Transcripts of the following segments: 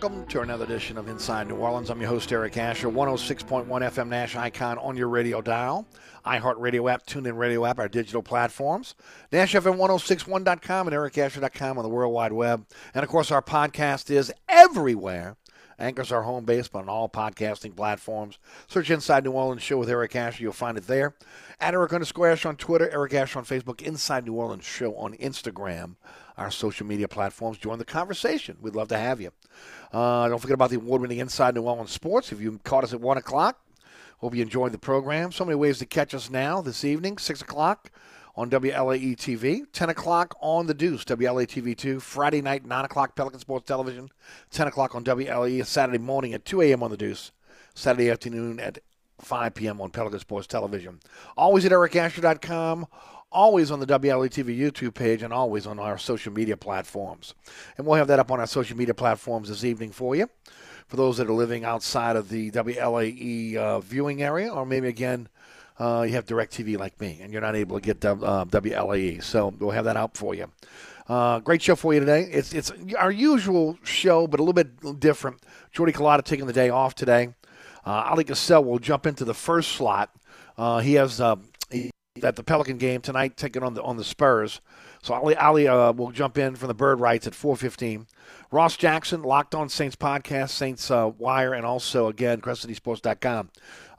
To another edition of Inside New Orleans. I'm your host, Eric Asher, 106.1 FM Nash Icon on your radio dial, iHeartRadio app, TuneIn Radio app, our digital platforms, NashFM1061.com and EricAsher.com on the World Wide Web. And of course, our podcast is everywhere. Anchor's our home base, but on all podcasting platforms. Search Inside New Orleans Show with Eric Asher. You'll find it there. At Eric underscore Asher on Twitter, Eric Asher on Facebook, Inside New Orleans Show on Instagram, our social media platforms. Join the conversation. We'd love to have you. Uh, don't forget about the award winning Inside New Orleans Sports. If you caught us at 1 o'clock, hope you enjoyed the program. So many ways to catch us now this evening, 6 o'clock on WLAE TV, 10 o'clock on The Deuce, WLAE TV 2, Friday night, 9 o'clock, Pelican Sports Television, 10 o'clock on WLAE, Saturday morning at 2 a.m. on The Deuce, Saturday afternoon at 5 p.m. on Pelican Sports Television. Always at ericasher.com always on the WLAE TV YouTube page and always on our social media platforms. And we'll have that up on our social media platforms this evening for you. For those that are living outside of the WLAE uh, viewing area, or maybe again uh, you have DirecTV like me, and you're not able to get uh, WLAE. So we'll have that out for you. Uh, great show for you today. It's it's our usual show, but a little bit different. Jordy Culotta taking the day off today. Uh, Ali Kosel will jump into the first slot. Uh, he has uh, at the Pelican game tonight, taking on the on the Spurs. So Ali, Ali uh, will jump in from the Bird Writes at 4:15. Ross Jackson, Locked On Saints podcast, Saints uh, Wire, and also again CrescentCitySports.com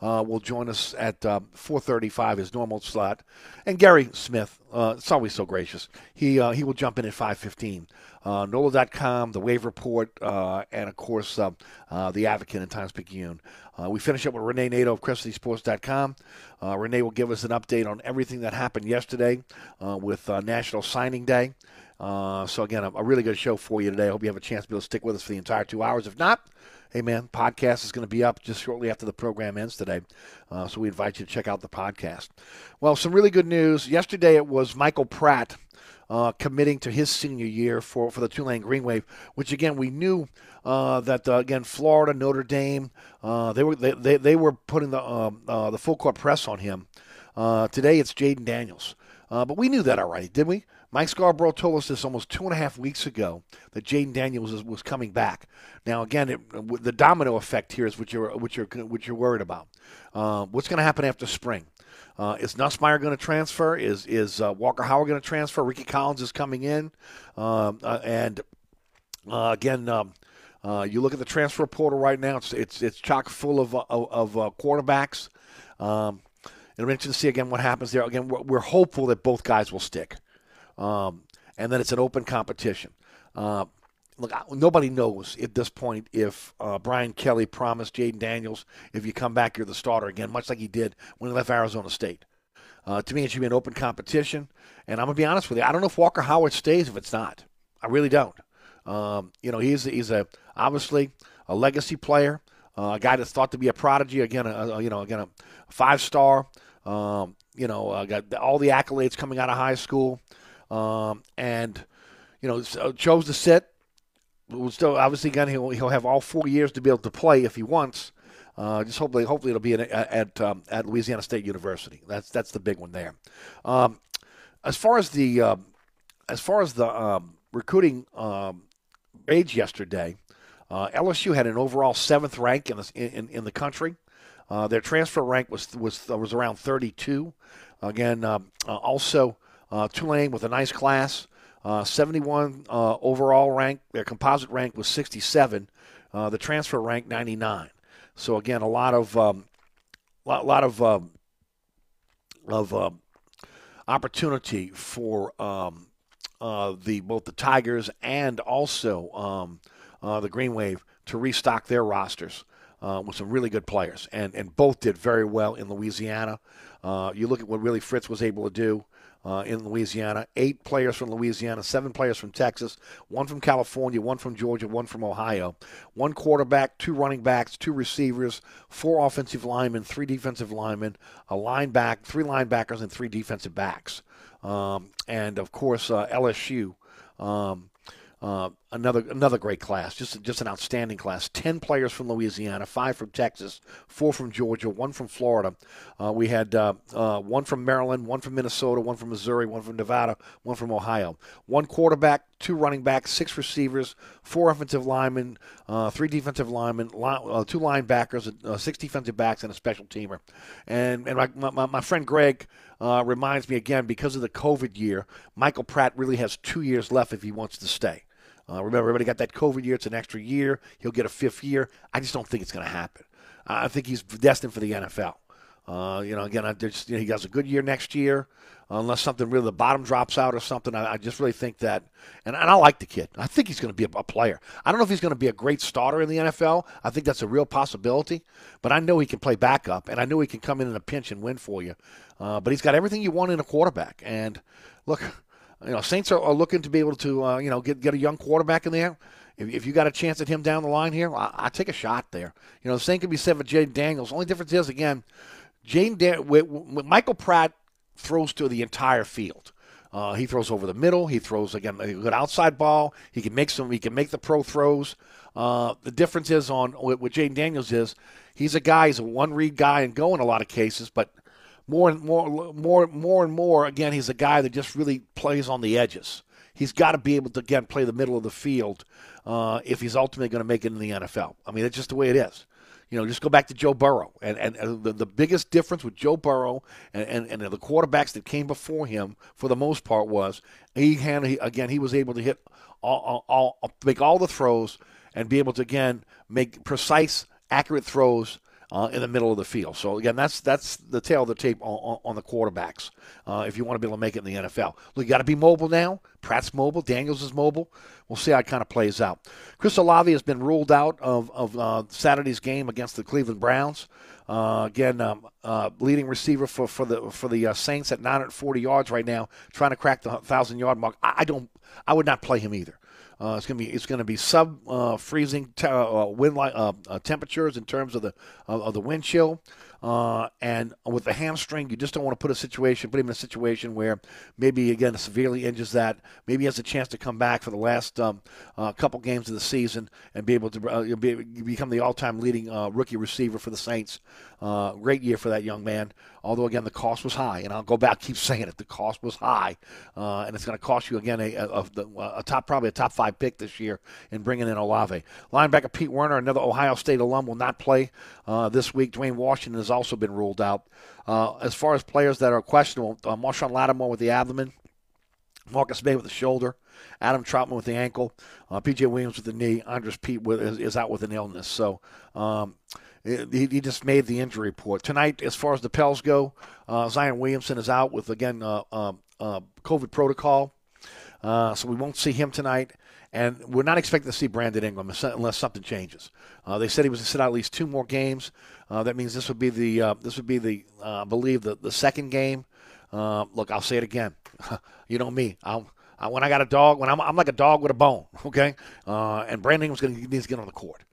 uh, will join us at uh, 4:35, his normal slot. And Gary Smith, uh, it's always so gracious. He uh, he will jump in at 5:15. Uh, NOLA.com, the Wave Report, uh, and of course uh, uh, the Advocate and Times Picayune. Uh, we finish up with Renee Nato of CrescentCitySports.com. Uh, Renee will give us an update on everything that happened yesterday with National Signing Day. So again, a, a really good show for you today. I hope you have a chance to be able to stick with us for the entire two hours. If not, hey man, podcast is going to be up just shortly after the program ends today. Uh, so we invite you to check out the podcast. Well, some really good news. Yesterday it was Michael Pratt uh, committing to his senior year for, for the Tulane Green Wave, which again we knew uh, that uh, again Florida, Notre Dame, uh, they were they, they, they, were putting the um, uh, the full court press on him. Uh, today it's Jayden Daniels, but we knew that already, didn't we? Mike Scarborough told us this almost two and a half weeks ago that Jayden Daniels was, was coming back. Now, again, it, the domino effect here is what you're what you're what you're worried about. what's going to happen after spring? Uh, is Nussmeier going to transfer? Is is uh, Walker Howard going to transfer? Rickie Collins is coming in, um, uh, and uh, again, um, uh, you look at the transfer portal right now. It's it's it's chock full of uh, of, of quarterbacks. Um, it'll be interesting to see again what happens there. Again, we're, we're hopeful that both guys will stick, um, and then it's an open competition look, nobody knows at this point if uh, Brian Kelly promised Jayden Daniels, if you come back, you're the starter again, much like he did when he left Arizona State. Uh, to me, it should be an open competition. And I'm going to be honest with you. I don't know if Walker Howard stays if it's not. I really don't. Um, you know, he's, he's a obviously a legacy player, uh, a guy that's thought to be a prodigy. Again, a, you know, again, a five star. Um, you know, uh, got all the accolades coming out of high school, um, and you know, chose to sit still obviously again he'll he'll have all four years to be able to play if he wants. Uh, just hopefully, hopefully it'll be in, at um, at Louisiana State University. That's that's the big one there. Um, as far as the uh, as far as the um, recruiting um, grades yesterday, uh, LSU had an overall seventh rank in the in, in the country. Uh, their transfer rank was was was around 32. Again, um, uh, also uh, Tulane with a nice class. Uh, 71 uh, overall rank. Their composite rank was 67. Uh, the transfer rank 99. So again, a lot of um, lot, lot of um, of um, opportunity for um, uh, the both the Tigers and also um, uh, the Green Wave to restock their rosters. Uh, with some really good players, and and both did very well in Louisiana. you look at what Willie Fritz was able to do uh, in Louisiana. Eight players from Louisiana, seven players from Texas, one from California, one from Georgia, one from Ohio. One quarterback, two running backs, two receivers, four offensive linemen, three defensive linemen, a linebacker, three linebackers, and three defensive backs. Um, and of course, uh, LSU. Um, uh, another another great class, just just an outstanding class. Ten players from Louisiana, five from Texas, four from Georgia, one from Florida. Uh, we had uh, uh, one from Maryland, one from Minnesota, one from Missouri, one from Nevada, one from Ohio. One quarterback, two running backs, six receivers, four offensive linemen, uh, three defensive linemen, line, two linebackers, six defensive backs, and a special teamer. And and my my, my friend Greg reminds me again because of the COVID year, Michael Pratt really has two years left if he wants to stay. Uh, remember, everybody got that COVID year. It's an extra year. He'll get a fifth year. I just don't think it's going to happen. I think he's destined for the NFL. Uh, you know, again, I just, you know, he has a good year next year, unless something really the bottom drops out or something. I, I just really think that, and, and, I like the kid. I think he's going to be a, a, player. I don't know if he's going to be a great starter in the NFL. I think that's a real possibility, but I know he can play backup, and I know he can come in in a pinch and win for you. Uh, but he's got everything you want in a quarterback. And look, you know, Saints are, are looking to be able to, uh, you know, get get a young quarterback in there. If, if you got a chance at him down the line here, I, I take a shot there. You know, the same could be said for Jayden Daniels. Only difference is again, Jane Dan- Michael Pratt throws to the entire field. Uh, he throws over the middle. He throws again a good outside ball. He can make some. He can make the pro throws. Uh, the difference is on what Jayden Daniels is. He's a guy. He's a one read guy and go in a lot of cases, but more and more, more, more and more. Again, he's a guy that just really plays on the edges. He's got to be able to again play the middle of the field uh, if he's ultimately going to make it in the NFL. I mean, it's just the way it is. You know, just go back to Joe Burrow. And, and, and the, the biggest difference with Joe Burrow and, and, and, the quarterbacks that came before him, for the most part, was he, had, he again, he was able to hit all, all, all, make all the throws and be able to, again, make precise, accurate throws uh, in the middle of the field. So again, that's that's the tale of the tape on, on the quarterbacks. Uh, if you want to be able to make it in the NFL, look, you got to be mobile now. Pratt's mobile, Daniels is mobile. We'll see how it kind of plays out. Chris Olave has been ruled out of of uh, Saturday's game against the Cleveland Browns. Uh, again, um, uh, leading receiver for, for the for the uh, Saints at 940 yards right now, trying to crack the thousand yard mark. I, I don't, I would not play him either. Uh, it's gonna be it's gonna be sub uh, freezing te- uh, wind li- uh, uh, temperatures in terms of the of the wind chill. Uh, and with the hamstring, you just don't want to put a situation, put him in a situation where maybe again severely injures that. Maybe he has a chance to come back for the last um, uh, couple games of the season and be able to uh, be, become the all-time leading uh, rookie receiver for the Saints. Uh, great year for that young man. Although again the cost was high, and I'll go back keep saying it. The cost was high, uh, and it's going to cost you again a, a, a, top probably a top five pick this year in bringing in Olave. Linebacker Pete Werner, another Ohio State alum, will not play this week. Dwayne Washington has also been ruled out. Uh, as far as players that are questionable, uh, Marshon Lattimore with the abdomen, Marcus Maye with the shoulder, Adam Trautman with the ankle, uh, PJ Williams with the knee, Andrus Peat with, is, is, out with an illness. So um, he, he, just made the injury report. Tonight, as far as the Pels go, uh, Zion Williamson is out with, again, uh, um, uh, COVID protocol. Uh, so we won't see him tonight. And we're not expecting to see Brandon Ingram unless something changes. Uh, they said he was to sit out at least two more games. Uh, that means this would be the this would be the I believe the the second game. Look, I'll say it again. you know me. I'll, I, when I got a dog, when I'm, I'm like a dog with a bone. Okay, and Brandon Ingram's going to get on the court.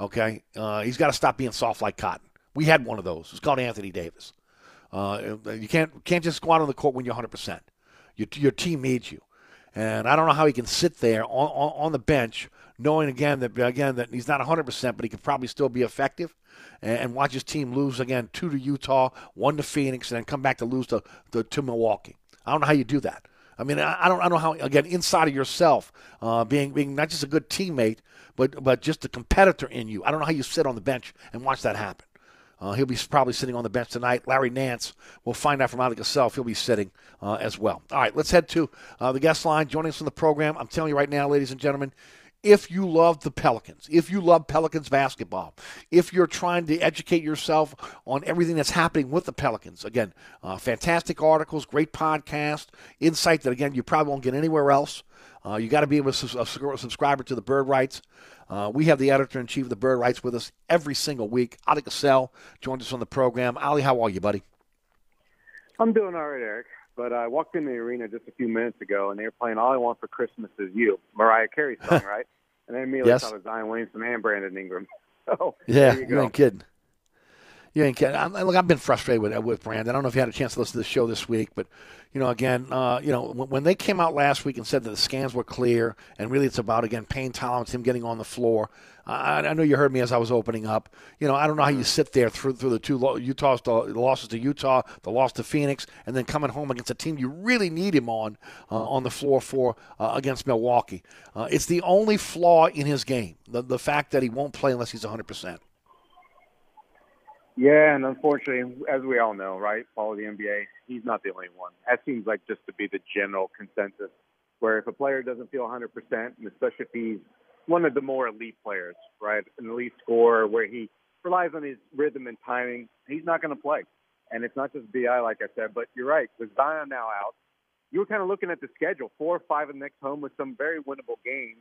Okay, uh, he's got to stop being soft like cotton. We had one of those. It's called Anthony Davis. Uh, you can't can't just go out on the court when you're 100. percent Your your team needs you. And I don't know how he can sit there on, on, on the bench, knowing again that again that he's not 100, percent but he could probably still be effective, and, and, watch his team lose again two to Utah, one to Phoenix, and then come back to lose to, to, to Milwaukee. I don't know how you do that. I mean, I, I don't, I don't know how again inside of yourself, uh, being being not just a good teammate, but but just a competitor in you. I don't know how you sit on the bench and watch that happen. Uh, he'll be probably sitting on the bench tonight. Larry Nance, we'll find out from Alec himself. He'll be sitting uh, as well. All right, let's head to uh, the guest line. Joining us from the program, I'm telling you right now, ladies and gentlemen, if you love the Pelicans, if you love Pelicans basketball, if you're trying to educate yourself on everything that's happening with the Pelicans, again, uh, fantastic articles, great podcast, insight that, again, you probably won't get anywhere else. Uh, you got to be able to a subscriber to the Bird Writes. Uh, we have the editor in chief of the Bird Writes with us every single week. Ali Kosel joins us on the program. Ali, how are you, buddy? I'm doing all right, Eric. But I walked in the arena just a few minutes ago, and they were playing "All I Want for Christmas Is You," Mariah Carey song, right? And then immediately yes. thought it was Zion Williamson and Brandon Ingram. So yeah, you, you ain't kidding. You ain't kidding. I'm, look, I've been frustrated with with Brandon. I don't know if you had a chance to listen to the show this week, but you know, again, uh, you know, when, when, they came out last week and said that the scans were clear, and really it's about again pain tolerance, him getting on the floor. I, I know you heard me as I was opening up. You know, I don't know how you sit there through through the two Utah's the losses to Utah, the loss to Phoenix, and then coming home against a team you really need him on uh, on the floor for uh, against Milwaukee. Uh, it's the only flaw in his game, the the fact that he won't play unless he's 100 percent. Yeah, and unfortunately, as we all know, right, follow the NBA, he's not the only one. That seems like just to be the general consensus, where if a player doesn't feel 100%, and especially if he's one of the more elite players, right, an elite scorer where he relies on his rhythm and timing, he's not going to play. And it's not just BI, like I said, but you're right. With Zion now out, you were kind of looking at the schedule, four or five of the next home with some very winnable games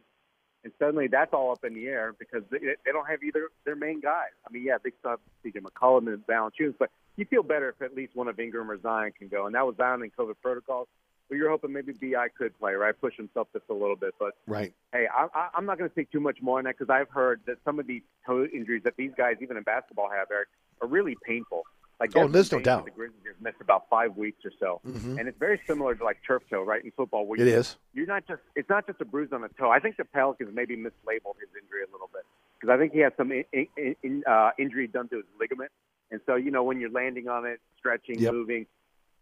and suddenly that's all up in the air because they, they don't have either their main guys. I mean, yeah, they still have CJ McCollum and Valanciunas, but you feel better if at least one of Ingram or Zion can go. And that was Zion in COVID protocols. But you're hoping maybe Bi could play, right? Push himself just a little bit. But right. Hey, I, I, I'm not going to say too much more on that because I've heard that some of these toe injuries that these guys, even in basketball, have, Eric, are really painful. Like oh, there's no doubt. The Grizzlies have missed about five weeks or so, mm-hmm. and it's very similar to like turf toe, right? In football, where it you, is. You're not just it's not just a bruise on the toe. I think the Pelicans maybe mislabeled his injury a little bit because I think he had some in, in, in, uh, injury done to his ligament, And so, you know, when you're landing on it, stretching, Yep. moving,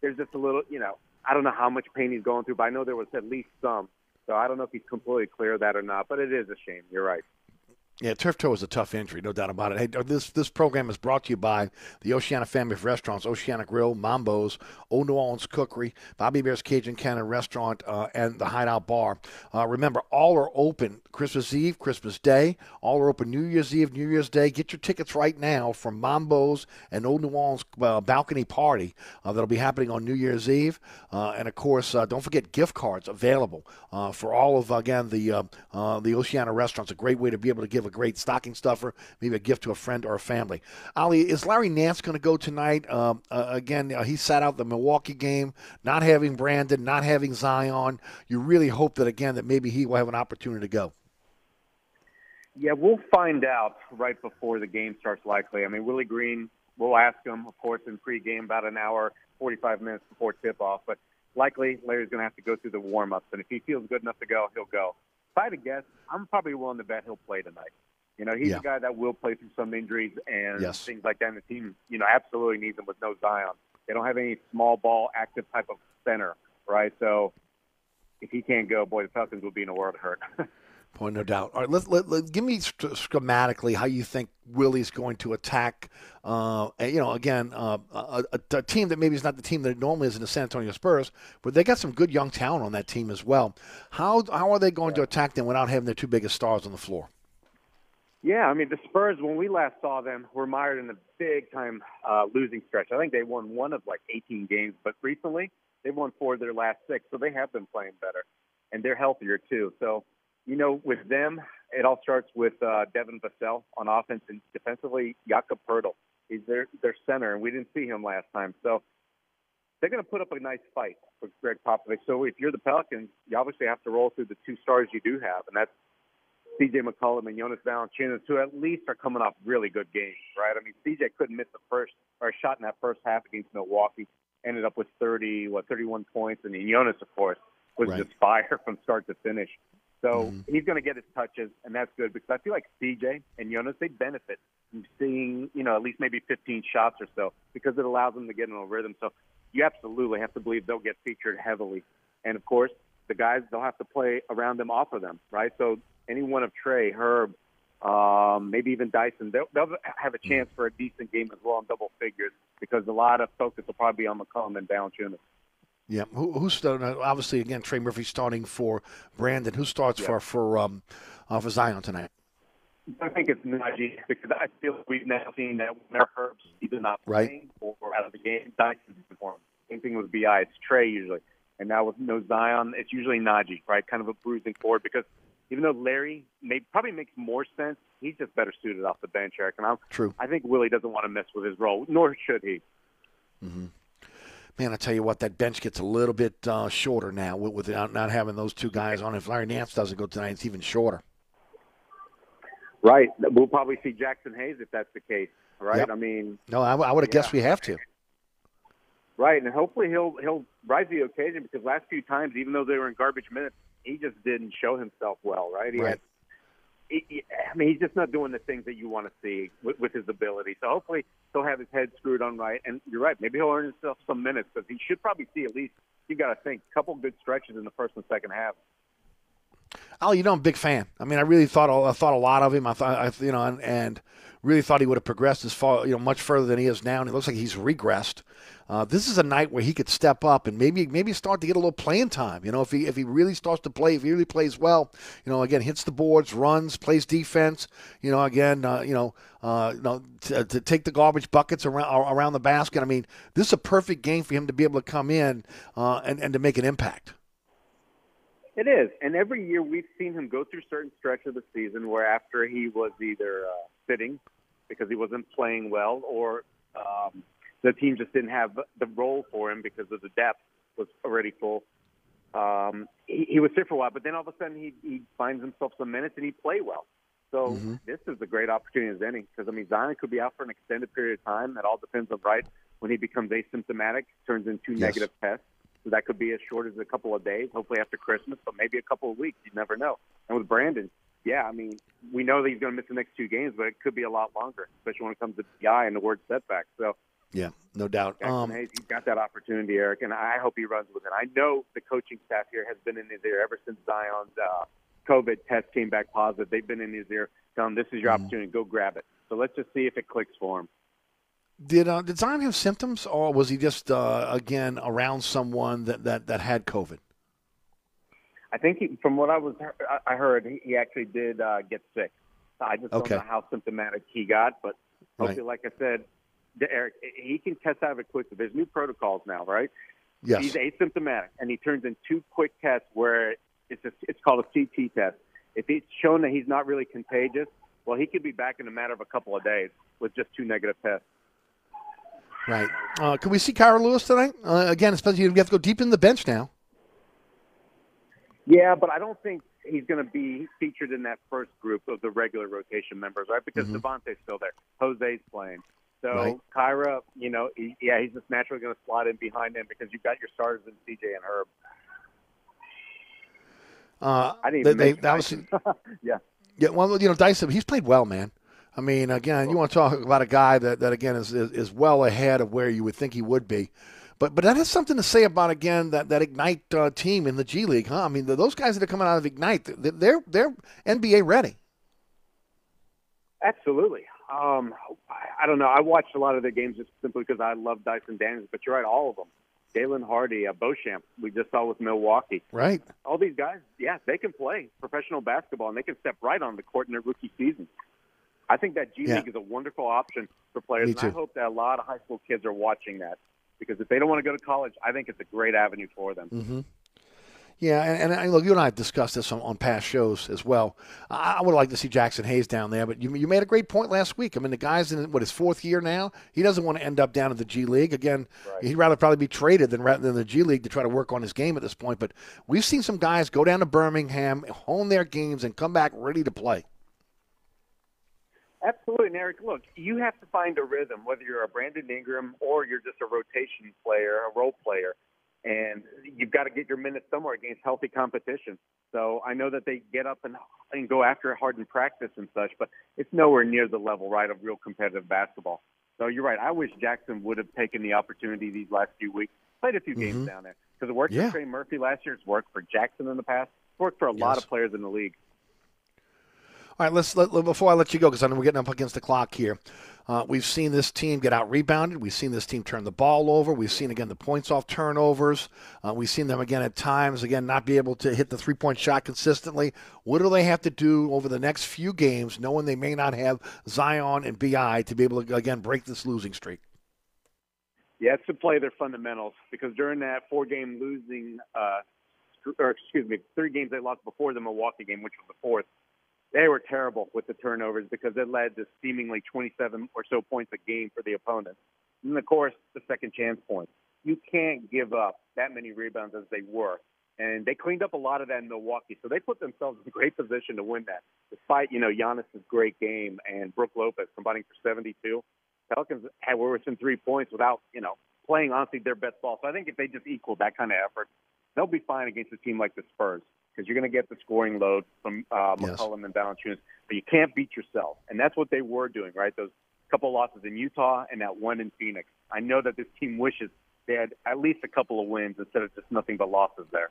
there's just a little, you know, I don't know how much pain he's going through, but I know there was at least some. So I don't know if he's completely clear of that or not, but it is a shame. You're right. Yeah, turf toe is a tough injury, no doubt about it. Hey, this this program is brought to you by the Oceana family of restaurants: Oceana Grill, Mambo's, Old New Orleans Cookery, Bobby Hebert's Cajun Cannon Restaurant, uh, and the Hideout Bar. Uh, remember, all are open Christmas Eve, Christmas Day. All are open New Year's Eve, New Year's Day. Get your tickets right now for Mambo's and Old New Orleans uh, balcony party uh, that'll be happening on New Year's Eve. Uh, and of course, uh, don't forget gift cards available for all of again the the Oceana restaurants. A great way to be able to give a great stocking stuffer, maybe a gift to a friend or a family. Ali, is Larry Nance going to go tonight? Um, uh, again, uh, he sat out the Milwaukee game, not having Brandon, not having Zion. You really hope that again that maybe he will have an opportunity to go. Yeah, we'll find out right before the game starts, likely. I mean, Willie Green, we'll ask him, of course, in pregame about an hour, 45 minutes before tip off. But likely, Larry's going to have to go through the warm ups. And if he feels good enough to go, he'll go. If I had to guess, I'm probably willing to bet he'll play tonight. You know, he's Yeah. a guy that will play through some injuries and Yes. things like that. And the team, you know, absolutely needs him with no Zion. They don't have any small ball active type of center, right? So if he can't go, boy, the Falcons will be in a world of hurt. Point no doubt. All right, let, let, let- give me st- schematically how you think Willie's going to attack. Uh, you know, again, uh, a, a, team that maybe is not the team that it normally is in the San Antonio Spurs, but they got some good young talent on that team as well. How how are they going to attack them without having their two biggest stars on the floor? Yeah, I mean the Spurs when we last saw them were mired in a big time uh, losing stretch. I think they won one of like 18 games, but recently they've won four of their last six, so they have been playing better, and they're healthier too. So, you know, with them, it all starts with uh, Devin Vassell on offense and defensively. Jakob Poeltl, he's their their center, and we didn't see him last time, so they're going to put up a nice fight with Gregg Popovich. So if you're the Pelicans, you obviously have to roll through the two stars you do have, and that's CJ McCollum and Jonas Valanciunas, who at least are coming off really good games, right? I mean, CJ couldn't miss the first or a shot in that first half against Milwaukee. Ended up with 30, what, 31 points, and then Jonas, of course, was Right. just fire from start to finish. So he's going to get his touches, and that's good because I feel like CJ and Jonas they benefit from seeing, you know, at least maybe 15 shots or so because it allows them to get in a rhythm. So you absolutely have to believe they'll get featured heavily, and of course the guys they'll have to play around them off of them, right? So any one of Trey, Herb, um, maybe even Dyson, they'll, they'll have a chance for a decent game as well in double figures because a lot of focus will probably be on McCollum and Valanciunas. Yeah, who, who's starting? Obviously, again, Trey Murphy starting for Brandon. Who starts for for um, uh, for Zion tonight? I think it's Naji because I feel like we've now seen that whenever Herb's either not Right. playing or out of the game, for him. Same thing with Bi. It's Trey usually, and now with no Zion, it's usually Naji, right? Kind of a bruising forward because even though Larry may probably makes more sense, he's just better suited off the bench, Eric. And I'm, True. I think Willie doesn't want to mess with his role, nor should he. Man, I tell you what, that bench gets a little bit uh, shorter now without not having those two guys on. If Larry Nance doesn't go tonight, it's even shorter. Right. We'll probably see Jaxson Hayes if that's the case, right? Yep. I mean, No, I, would have guessed we have to. right, and hopefully he'll he'll rise to the occasion because last few times, even though they were in garbage minutes, he just didn't show himself well, right? He Right. had, I mean, he's just not doing the things that you want to see with, with his ability. So hopefully he'll have his head screwed on right, and you're right. Maybe he'll earn himself some minutes because he should probably see at least. You got to think a couple good stretches in the first and second half. Oh, you know, I'm a big fan. I mean, I really thought I thought a lot of him. I thought, I, you know, and, and really thought he would have progressed as far, you know, much further than he is now. And it looks like he's regressed. Uh, this is a night where he could step up and maybe maybe start to get a little playing time. You know, if he if he really starts to play, if he really plays well, you know, again hits the boards, runs, plays defense. You know, again, uh, you know, uh, you know, to, to take the garbage buckets around around the basket. I mean, this is a perfect game for him to be able to come in uh, and and to make an impact. It is, and every year we've seen him go through certain stretch of the season where after he was either uh, sitting because he wasn't playing well, or um, the team just didn't have the role for him because of the depth was already full. Um, he, he was sit for a while, but then all of a sudden he, he finds himself some minutes and he play well. So this is a great opportunity as any because I mean Zion could be out for an extended period of time. That all depends on right when he becomes asymptomatic, turns into Yes. negative tests. So that could be as short as a couple of days, hopefully after Christmas, but maybe a couple of weeks. You never know. And with Brandon, yeah, I mean, we know that he's going to miss the next two games, but it could be a lot longer, especially when it comes to BI and the word setback. So, yeah, no doubt. Jaxson Um, Hayes, he's got that opportunity, Eric, and I hope he runs with it. I know the coaching staff here has been in his ear ever since Zion's uh, COVID test came back positive. They've been in his ear telling him, this is your Mm-hmm. opportunity, go grab it. So let's just see if it clicks for him. did uh, did Zion have symptoms, or was he just uh, again around someone that, that, that had COVID? I think he, from what I was I heard, he, actually did uh, get sick. I just Okay. don't know how symptomatic he got, but Right. hopefully, like I said, Eric, he can test out of it quickly. There's new protocols now, right? Yes. He's asymptomatic, and he turns in two quick tests where it's a, it's called a CT test. If it's shown that he's not really contagious, well, he could be back in a matter of a couple of days with just two negative tests. Right. Uh, can we see Kira Lewis tonight? Uh, again, especially you have to go deep in the bench now. Yeah, but I don't think he's going to be featured in that first group of the regular rotation members, right? Because Devontae's still there, Jose's playing. So Right. Kira, you know, he, yeah, he's just naturally going to slot in behind him because you've got your starters in CJ and Herb. Uh, I didn't they, even they, that was, yeah. yeah. Well, you know, Dyson, he's played well, man. I mean, again, you want to talk about a guy that, that again is, is is well ahead of where you would think he would be, but but that has something to say about again that that Ignite uh, team in the G League, huh? I mean, those guys that are coming out of Ignite, they're they're NBA ready. Absolutely. Um, I, I don't know. I watched a lot of their games just simply because I love Dyson Daniels, but you're right, all of them. Jaden Hardy, uh, Beauchamp, we just saw with Milwaukee. Right. All these guys, yeah, they can play professional basketball and they can step right on the court in their rookie season. I think that G Yeah. League is a wonderful option for players, and. I hope that a lot of high school kids are watching that because if they don't want to go to college, I think it's a great avenue for them. Mm-hmm. Yeah, and, and look, you and I have discussed this on, on past shows as well. I, I would like to see Jaxson Hayes down there, but you, you made a great point last week. I mean, the guy's in what his fourth year now. He doesn't want to end up down in the G League again. He'd rather probably be traded than rather than the G League to try to work on his game at this point. But we've seen some guys go down to Birmingham, hone their games, and come back ready to play. Absolutely, and Eric. Look, you have to find a rhythm, whether you're a Brandon Ingram or you're just a rotation player, a role player, and you've got to get your minutes somewhere against healthy competition. So I know that they get up and and go after it hard in practice and such, but it's nowhere near the level, right, of real competitive basketball. So you're right. I wish Jaxson would have taken the opportunity these last few weeks, played a few games mm-hmm. down there because it worked Yeah. for Trey Murphy last year. It's worked for Jaxson in the past. It's worked for a lot of players in the league. All right, let's let, before I let you go because I know we're getting up against the clock here. Uh, we've seen this team get out rebounded. We've seen this team turn the ball over. We've seen again the points off turnovers. Uh, we've seen them again at times again not be able to hit the three point shot consistently. What do they have to do over the next few games, knowing they may not have Zion and Bi to be able to again break this losing streak? Yeah, it's to play their fundamentals because during that four-game losing, uh, or excuse me, three games they lost before the Milwaukee game, which was the fourth, they were terrible with the turnovers because it led to seemingly 27 or so points a game for the opponent. And of course, the second chance points. You can't give up that many rebounds as they were. And they cleaned up a lot of that in Milwaukee. So they put themselves in a great position to win that, despite, you know, Giannis's great game and Brook Lopez combining for 72. Pelicans had were within three points without, you know, playing honestly their best ball. So I think if they just equal that kind of effort, they'll be fine against a team like the Spurs because you're going to get the scoring load from uh, Yes. McCollum and Valanciunas, but you can't beat yourself, and that's what they were doing, right? Those couple losses in Utah and that one in Phoenix. I know that this team wishes they had at least a couple of wins instead of just nothing but losses there.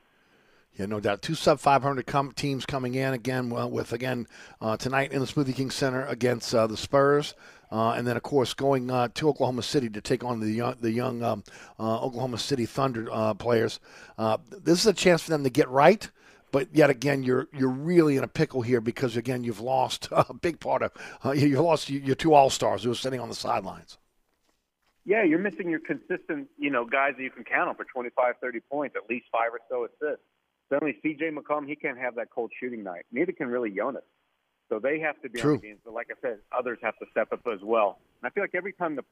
Yeah, no doubt. Two sub 500 com- teams coming in again well, with again uh, tonight in the Smoothie King Center against uh, the Spurs, uh, and then of course going uh, to Oklahoma City to take on the young, the young um, uh, Oklahoma City Thunder uh, players. Uh, this is a chance for them to get right. But yet again, you're you're really in a pickle here because again you've lost a big part of uh, you lost your two all stars who are sitting on the sidelines. Yeah, you're missing your consistent, you know, guys that you can count on for 25, 30 points, at least five or so assists. Certainly, C.J. McCollum, he can't have that cold shooting night. Neither can really Jonas. So they have to be True. on the games. But like I said, others have to step up as well. And I feel like every time the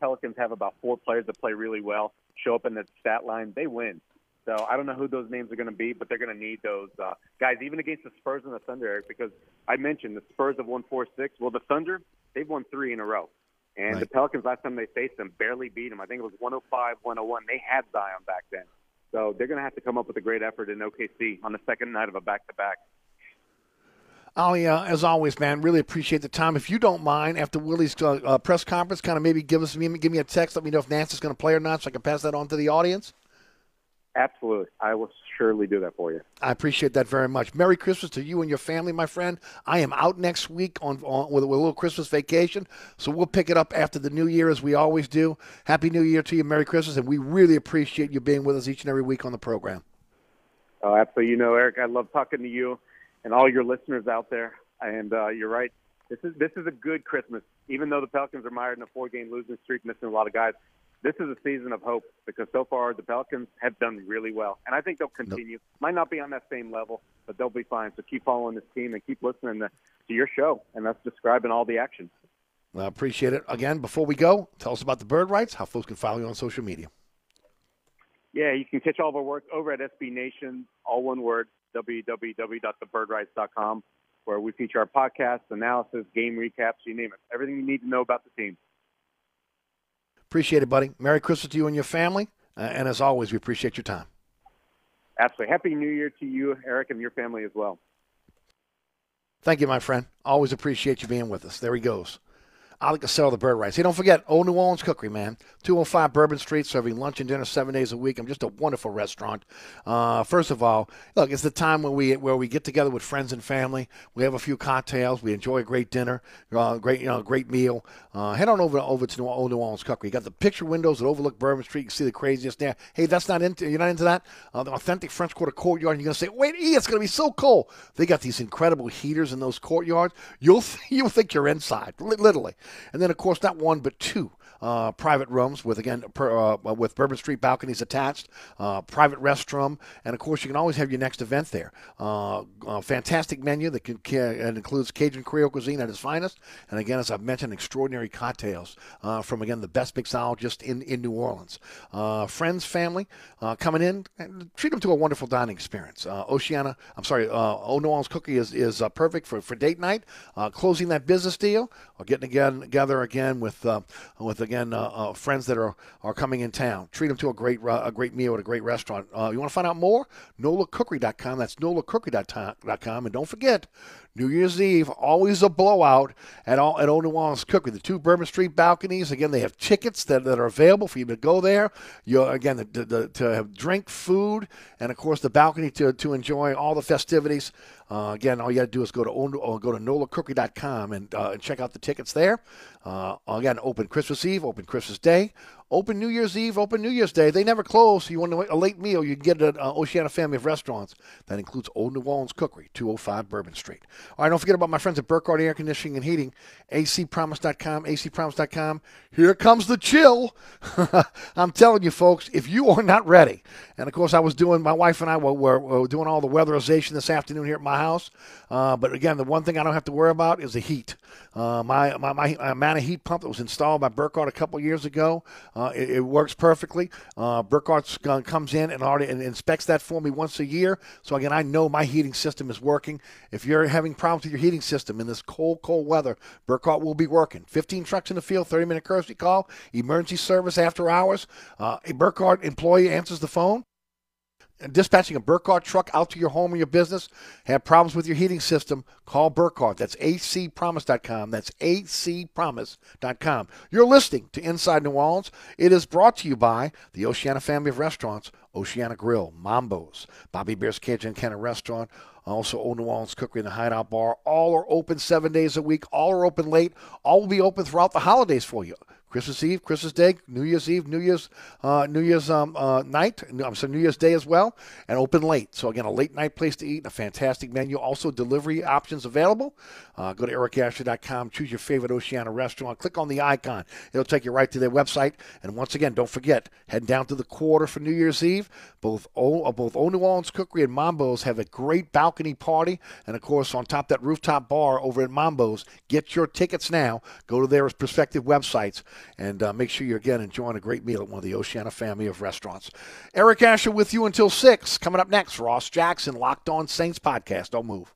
Pelicans have about four players that play really well, show up in the stat line, they win. So I don't know who those names are going to be, but they're going to need those uh, guys, even against the Spurs and the Thunder, Eric, because I mentioned the Spurs have won four six. Well, the Thunder, they've won three in a row. And Right. the Pelicans, last time they faced them, barely beat them. I think it was 105 101. They had Zion back then. So they're going to have to come up with a great effort in OKC on the second night of a back to back. Ollie, uh, as always, man, really appreciate the time. If you don't mind, after Willie's uh, uh, press conference, kind of maybe give us give me a text, let me know if Nance's going to play or not, so I can pass that on to the audience. Absolutely. I will surely do that for you. I appreciate that very much. Merry Christmas to you and your family, my friend. I am out next week on, on with, with, a little Christmas vacation, so we'll pick it up after the new year as we always do. Happy New Year to you, Merry Christmas, and we really appreciate you being with us each and every week on the program. Oh, absolutely. You know, Eric, I love talking to you and all your listeners out there. And uh, you're right. This is this is a good Christmas. Even though the Pelicans are mired in a four-game losing streak, missing a lot of guys, this is a season of hope because so far the Pelicans have done really well, and I think they'll continue. Nope. Might not be on that same level, but they'll be fine. So keep following this team and keep listening to, to your show, and that's describing all the action. I appreciate it. Again, before we go, tell us about the bird writes, how folks can follow you on social media. Yeah, you can catch all of our work over at SB Nation, all one word, www.thebirdwrites.com, where we feature our podcasts, analysis, game recaps, you name it. Everything you need to know about the team. Appreciate it, buddy. Merry Christmas to you and your family. Uh, and as always, we appreciate your time. Absolutely. Happy New Year to you, Eric, and your family as well. Thank you, my friend. Always appreciate you being with us. There he goes. Ali sell the bird writes. Hey, don't forget, Old New Orleans Cookery, man. 205 Bourbon Street, serving lunch and dinner seven days a week. I'm just a wonderful restaurant. Uh, first of all, look, it's the time when we where we get together with friends and family. We have a few cocktails. We enjoy a great dinner, uh, great you know, great meal. Uh, head on over over to New, Old New Orleans Cookery. You got the picture windows that overlook Bourbon Street. You can see the craziest there. Hey, that's not into you're not into that. Uh, the authentic French Quarter courtyard. You're gonna say, wait, e, it's gonna be so cold. They got these incredible heaters in those courtyards. You'll you'll think you're inside, literally. And then of course not one but two uh, private rooms with again per, uh, with Bourbon Street balconies attached, uh, private restroom, and of course you can always have your next event there. Uh, fantastic menu that can, can, includes Cajun Creole cuisine at its finest, and again as I've mentioned, extraordinary cocktails uh, from again the best mixologist in in New Orleans. Friends, family coming in, treat them to a wonderful dining experience. Oceana, I'm sorry, Old New Orleans Cookie is is perfect for for date night, closing that business deal, or getting again together again with with again uh, uh, friends that are, are coming in town. Treat them to a great uh, a great meal at a great restaurant. You want to find out more? NOLAcookery.com. That's NOLAcookery.com. And don't forget, New Year's Eve, always a blowout at all at Old New Orleans Cookery. The two Bourbon Street balconies. Again, they have tickets that, that are available for you to go there. You again the, the, to have drink, food, and of course the balcony to to enjoy all the festivities. Uh, again, all you got to do is go to uh, go to nolacookery.com and, uh, and check out the tickets there. Uh, again, open Christmas Eve, open Christmas Day, open New Year's Eve, open New Year's Day. They never close. So you want a late meal, you can get at uh, Oceana Family of Restaurants. That includes Old New Orleans Cookery, 205 Bourbon Street. All right, don't forget about my friends at Burkhardt Air Conditioning and Heating, acpromise.com, acpromise.com. Here comes the chill. I'm telling you, folks, if you are not ready, and of course, I was doing, my wife and I were, were, were doing all the weatherization this afternoon here at my house. Uh, but again, the one thing I don't have to worry about is the heat. Uh, my, my, my amount of heat pump that was installed by Burkhardt a couple years ago, uh, it, it, works perfectly. Uh, Burkhardt uh, comes in and already and inspects that for me once a year. So again, I know my heating system is working. If you're having problems with your heating system in this cold, cold weather, Burkhardt will be working. 15 trucks in the field, 30 minute courtesy call, emergency service after hours. Uh, a Burkhardt employee answers the phone dispatching a Burkhardt truck out to your home or your business, have problems with your heating system, call Burkhardt. That's acpromise.com. That's acpromise.com. You're listening to Inside New Orleans. It is brought to you by the Oceana family of restaurants, Oceana Grill, Mambo's, Bobby Hebert's Cajun Cannon Restaurant, also Old New Orleans Cookery and the Hideout Bar. All are open seven days a week. All are open late. All will be open throughout the holidays for you. Christmas Eve, Christmas Day, New Year's Eve, New Year's uh, New Year's um, uh, night. I'm sorry, New Year's Day as well, and open late. So again, a late night place to eat and a fantastic menu. Also, delivery options available. Uh, go to ericasher.com, choose your favorite Oceana restaurant, click on the icon. It'll take you right to their website. And once again, don't forget, head down to the quarter for New Year's Eve. Both o, uh, both Old New Orleans Cookery and Mambo's have a great balcony party, and of course, on top that rooftop bar over at Mambo's. Get your tickets now. Go to their respective websites and uh, make sure you're again enjoying a great meal at one of the Oceana family of restaurants. Eric Asher with you until six. Coming up next, Ross Jackson, Locked On Saints podcast. Don't move.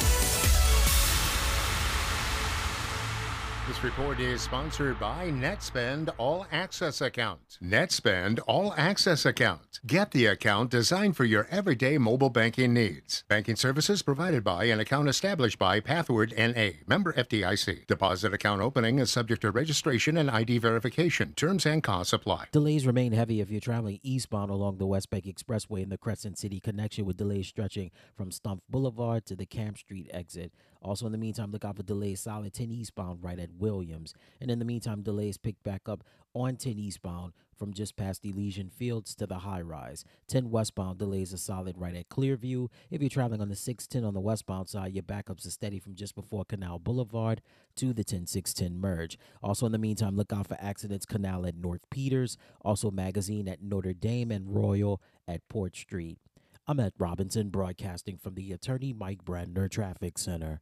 This report is sponsored by NetSpend All Access Account. NetSpend All Access Account. Get the account designed for your everyday mobile banking needs. Banking services provided by an account established by Pathward NA, member FDIC. Deposit account opening is subject to registration and ID verification. Terms and costs apply. Delays remain heavy if you're traveling eastbound along the West Bank Expressway in the Crescent City connection with delays stretching from Stumpf Boulevard to the Camp Street exit. Also, in the meantime, look out for delays solid 10 eastbound right at Williams. And in the meantime, delays pick back up on 10 eastbound from just past Elysian Fields to the high rise. 10 westbound delays are solid right at Clearview. If you're traveling on the 610 on the westbound side, your backups are steady from just before Canal Boulevard to the 10610 merge. Also, in the meantime, look out for accidents Canal at North Peters, also Magazine at Notre Dame, and Royal at Port Street. I'm at Robinson, broadcasting from the Attorney Mike Brandner Traffic Center.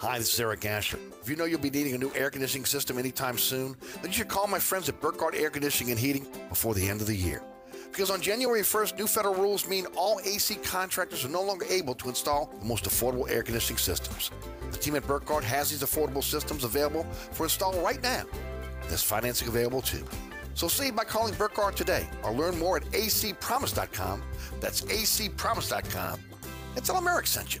Hi, this is Eric Asher. If you know you'll be needing a new air conditioning system anytime soon, then you should call my friends at Burkhardt Air Conditioning and Heating before the end of the year. Because on January 1st, new federal rules mean all AC contractors are no longer able to install the most affordable air conditioning systems. The team at Burkhardt has these affordable systems available for install right now. There's financing available too. So save by calling Burkhardt today or learn more at acpromise.com. That's acpromise.com. And tell them Eric sent you.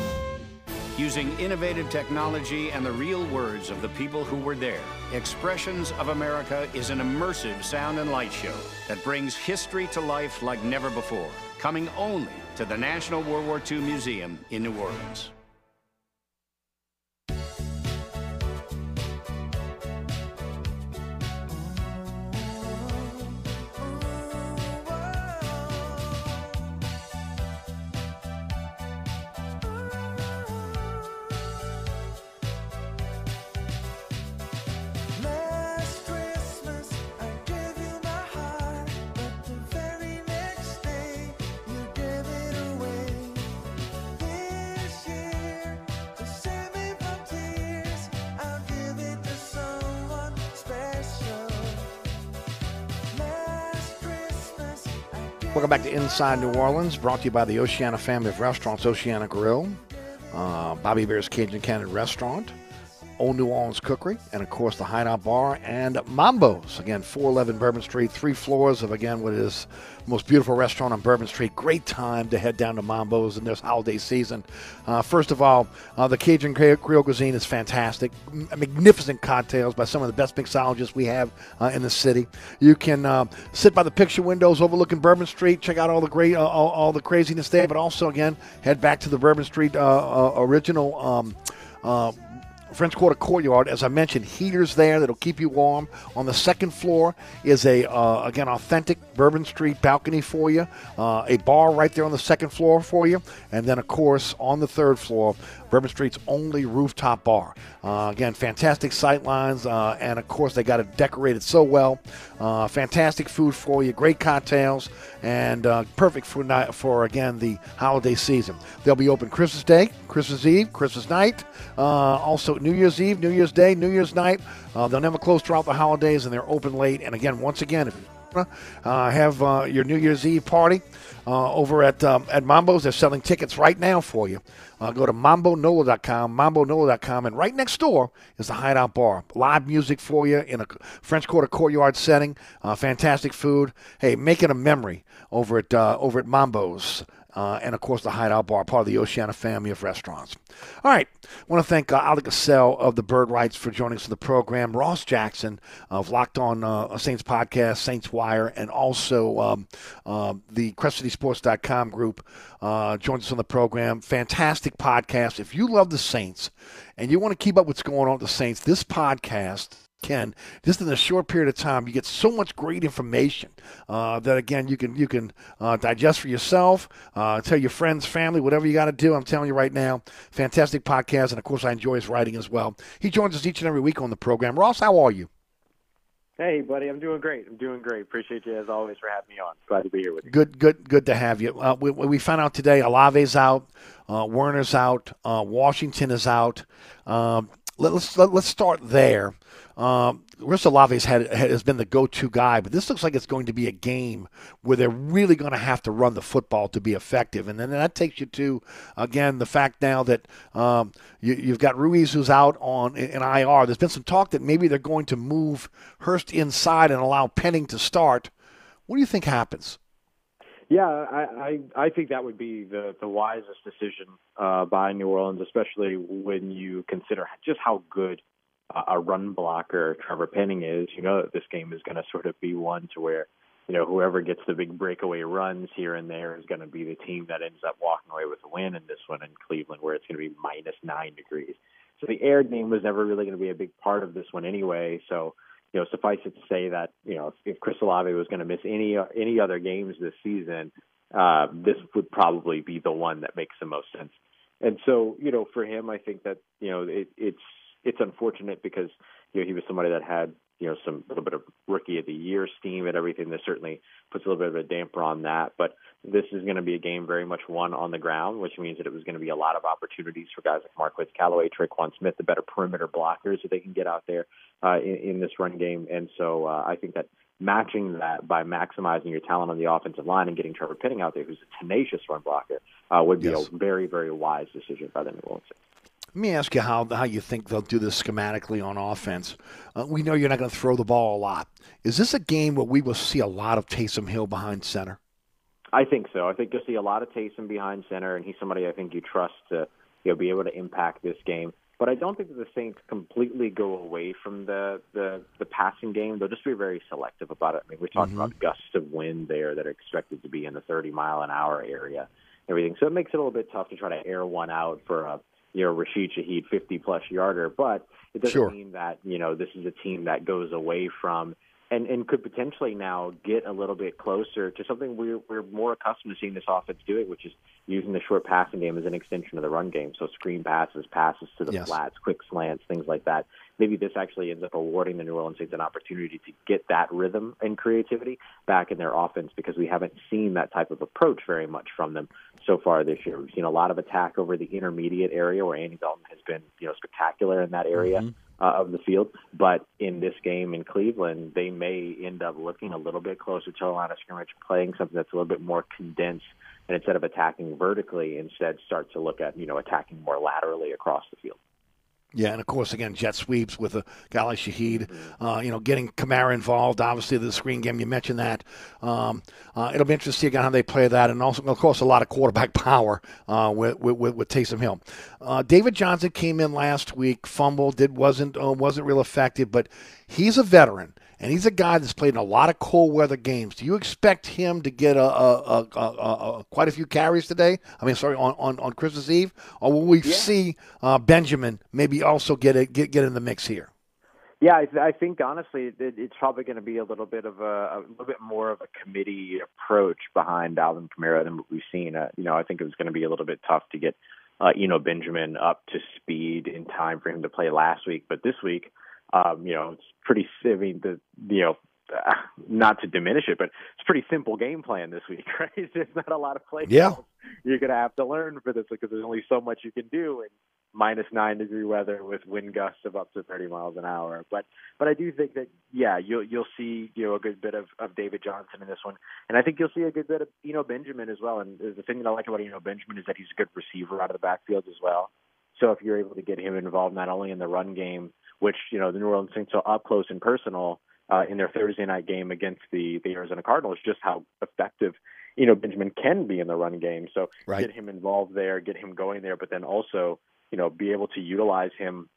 using innovative technology and the real words of the people who were there. Expressions of America is an immersive sound and light show that brings history to life like never before, coming only to the National World War II Museum in New Orleans. Back to Inside New Orleans, brought to you by the Oceana family of restaurants, Oceana Grill, uh, Bobby Hebert's Cajun Cannon Restaurant, Old New Orleans Cookery, and of course the Hideout Bar and Mambo's. Again, 411 Bourbon Street, three floors of again what is most beautiful restaurant on Bourbon Street. Great time to head down to Mambo's in this holiday season. Uh, first of all, uh, the Cajun Creole cuisine is fantastic. M- magnificent cocktails by some of the best mixologists we have uh, in the city. You can uh, sit by the picture windows overlooking Bourbon Street, check out all the great, uh, all, all, the craziness there, but also again head back to the Bourbon Street uh, original. Um, French Quarter Courtyard. As I mentioned, heaters there that'll keep you warm. On the second floor is a, uh, again, authentic Bourbon Street balcony for you, uh, a bar right there on the second floor for you, and then, of course, on the third floor, Bourbon Street's only rooftop bar. Uh, again, fantastic sight lines, uh, and of course, they got it decorated so well. Uh, fantastic food for you, great cocktails, and uh, perfect for, night, for, again, the holiday season. They'll be open Christmas Day, Christmas Eve, Christmas night, also New Year's Eve, New Year's Day, New Year's night. Uh, they'll never close throughout the holidays, and they're open late. And again, once again, if you have your New Year's Eve party, uh, over at um, at Mambo's. They're selling tickets right now for you. Uh, go to mambonola.com, mambonola.com, and right next door is the Hideout Bar. Live music for you in a French Quarter courtyard setting. Uh, fantastic food. Hey, make it a memory over at uh, over at Mambo's. Uh, and of course, the Hideout Bar, part of the Oceana family of restaurants. All right, I want to thank uh, Oleh Kosel of the Bird Writes for joining us for the program, Ross Jackson of Locked On uh, Saints Podcast, Saints Wire, and also um, uh, the CrescentCitySports.com group uh, joins us on the program. Fantastic podcast. If you love the Saints and you want to keep up with what's going on with the Saints, this podcast can just in a short period of time you get so much great information uh, that again you can you can uh, digest for yourself uh, tell your friends family whatever you got to do i'm telling you right now fantastic podcast and of course i enjoy his writing as well he joins us each and every week on the program ross how are you Hey, buddy, I'm doing great. I'm doing great. Appreciate you as always for having me on. Glad to be here with you. Good, good, good to have you. Uh, we, we found out today Olave's out, uh, Werner's out, uh, Washington is out. Um, let, us let, us let us start there. Um, Olave's had, has been the go-to guy, but this looks like it's going to be a game where they're really going to have to run the football to be effective, and then that takes you to again the fact now that um, you, have got Ruiz who's out on in IR. There's been some talk that maybe they're going to move Hurst inside and allow Penning to start. What do you think happens? Yeah, I, I I think that would be the the wisest decision uh, by New Orleans, especially when you consider just how good a run blocker Trevor Penning is, you know that this game is going to sort of be one to where, you know, whoever gets the big breakaway runs here and there is going to be the team that ends up walking away with a win in this one in Cleveland, where it's going to be minus nine degrees. So the air game was never really going to be a big part of this one anyway. So, you know, suffice it to say that you know if Chris Olave was going to miss any any other games this season, uh, this would probably be the one that makes the most sense. And so, you know, for him, I think that you know it, it's it's unfortunate because you know he was somebody that had you know some little bit of rookie of the year steam and everything that certainly puts a little bit of a damper on that. But this is going to be a game very much won on the ground, which means that it was going to be a lot of opportunities for guys like Marquez Callaway, Tre'Quan Smith, the better perimeter blockers that they can get out there uh, in, in this run game. And so uh, I think that matching that by maximizing your talent on the offensive line and getting Trevor Penning out there, who's a tenacious run blocker, uh, would be yes. a very, very wise decision by the New Orleans Saints. Let me ask you how how you think they'll do this schematically on offense. Uh, we know you're not going to throw the ball a lot. Is this a game where we will see a lot of Taysom Hill behind center? I think so. I think you'll see a lot of Taysom behind center, and he's somebody I think you trust to you know be able to impact this game. But I don't think that the Saints completely go away from the the, the passing game. They'll just be very selective about it. I mean, we're talking mm-hmm. about gusts of wind there that are expected to be in the 30 mile an hour area, everything. So it makes it a little bit tough to try to air one out for a you know Rashid Shaheed 50 plus yarder, but it doesn't sure. mean that you know this is a team that goes away from and and could potentially now get a little bit closer to something we're we're more accustomed to seeing this offense doing, which is using the short passing game as an extension of the run game. So screen passes, passes to the yes. flats, quick slants, things like that. Maybe this actually ends up awarding the New Orleans Saints an opportunity to get that rhythm and creativity back in their offense because we haven't seen that type of approach very much from them so far this year. We've seen a lot of attack over the intermediate area where Andy Dalton has been, you know, spectacular in that area. Mm-hmm uh, of the field. But in this game in Cleveland, they may end up looking a little bit closer to the line of scrimmage, playing something that's a little bit more condensed, and instead of attacking vertically, instead start to look at you know attacking more laterally across the field. Yeah, and of course, again, jet sweeps with a guy like Shaheed. Uh, you know, getting Kamara involved. Obviously, the screen game. You mentioned that. Um, uh, it'll be interesting to see again how they play that, and also, of course, a lot of quarterback power uh, with, with with Taysom Hill. Uh, David Johnson came in last week, fumbled, did wasn't uh, wasn't real effective, but he's a veteran and he's a guy that's played in a lot of cold weather games. Do you expect him to get a, a, a, a quite a few carries today? I mean, sorry, on, on, on Christmas Eve, or will we yeah. see uh, Benjamin maybe also get a, get get in the mix here? Yeah, I, I think honestly, it, it's probably going to be a little bit of a, a little bit more of a committee approach behind Alvin Kamara than what we've seen. Uh, you know, I think it was going to be a little bit tough to get uh, you know Benjamin up to speed in time for him to play last week, but this week um, you know, it's pretty. I mean, the you know, not to diminish it, but it's a pretty simple game plan this week, right? There's not a lot of play. Yeah, you're gonna have to learn for this because there's only so much you can do in minus nine degree weather with wind gusts of up to 30 miles an hour. But but I do think that yeah, you'll you'll see you know a good bit of of David Johnson in this one, and I think you'll see a good bit of you know Benjamin as well. And the thing that I like about you know Benjamin is that he's a good receiver out of the backfield as well. So if you're able to get him involved not only in the run game which you know the New Orleans Saints saw up close and personal uh, in their Thursday night game against the the Arizona Cardinals. Just how effective you know Benjamin can be in the run game. So right. get him involved there, get him going there, but then also you know be able to utilize him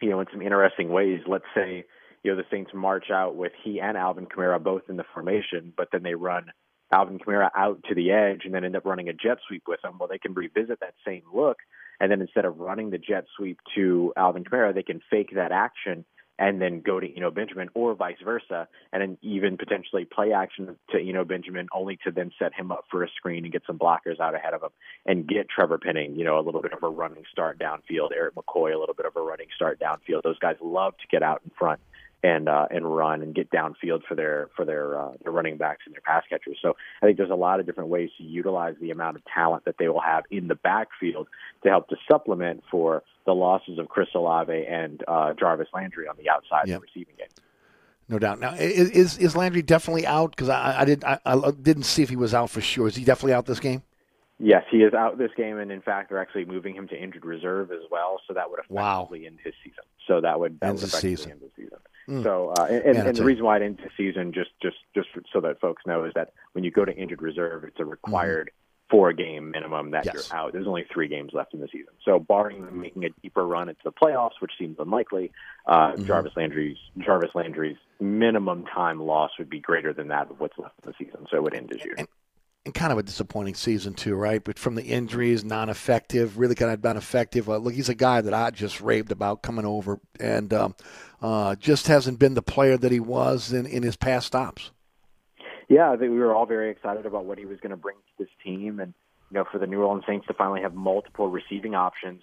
you know in some interesting ways. Let's say you know the Saints march out with he and Alvin Kamara both in the formation, but then they run Alvin Kamara out to the edge and then end up running a jet sweep with him. Well, they can revisit that same look and then instead of running the jet sweep to Alvin Kamara, they can fake that action and then go to Eno Benjamin or vice versa, and then even potentially play action to Eno Benjamin only to then set him up for a screen and get some blockers out ahead of him and get Trevor Penning, you know, a little bit of a running start downfield, Erik McCoy, a little bit of a running start downfield. Those guys love to get out in front and uh, and run and get downfield for their for their uh, their running backs and their pass catchers. So I think there's a lot of different ways to utilize the amount of talent that they will have in the backfield to help to supplement for the losses of Chris Olave and uh, Jarvis Landry on the outside yep. of the receiving game. No doubt. Now, is is Landry definitely out? Because I, I did I, I didn't see if he was out for sure. Is he definitely out this game? Yes, he is out this game, and in fact, they're actually moving him to injured reserve as well. So that would effectively wow. end his season. So that would that Ends would effectively season. end the season. Mm. So, uh, and, and, and the reason why it ends the season, just just just so that folks know, is that when you go to injured reserve, it's a required mm. four game minimum that yes. you're out. There's only three games left in the season. So, barring them making a deeper run into the playoffs, which seems unlikely, uh, mm-hmm. Jarvis Landry's Jarvis Landry's minimum time loss would be greater than that of what's left in the season. So, it would end this year. And, kind of a disappointing season too, right? But from the injuries, non-effective, really kind of non-effective. Uh, look, he's a guy that I just raved about coming over, and um, uh, just hasn't been the player that he was in, in his past stops. Yeah, I think we were all very excited about what he was going to bring to this team, and you know, for the New Orleans Saints to finally have multiple receiving options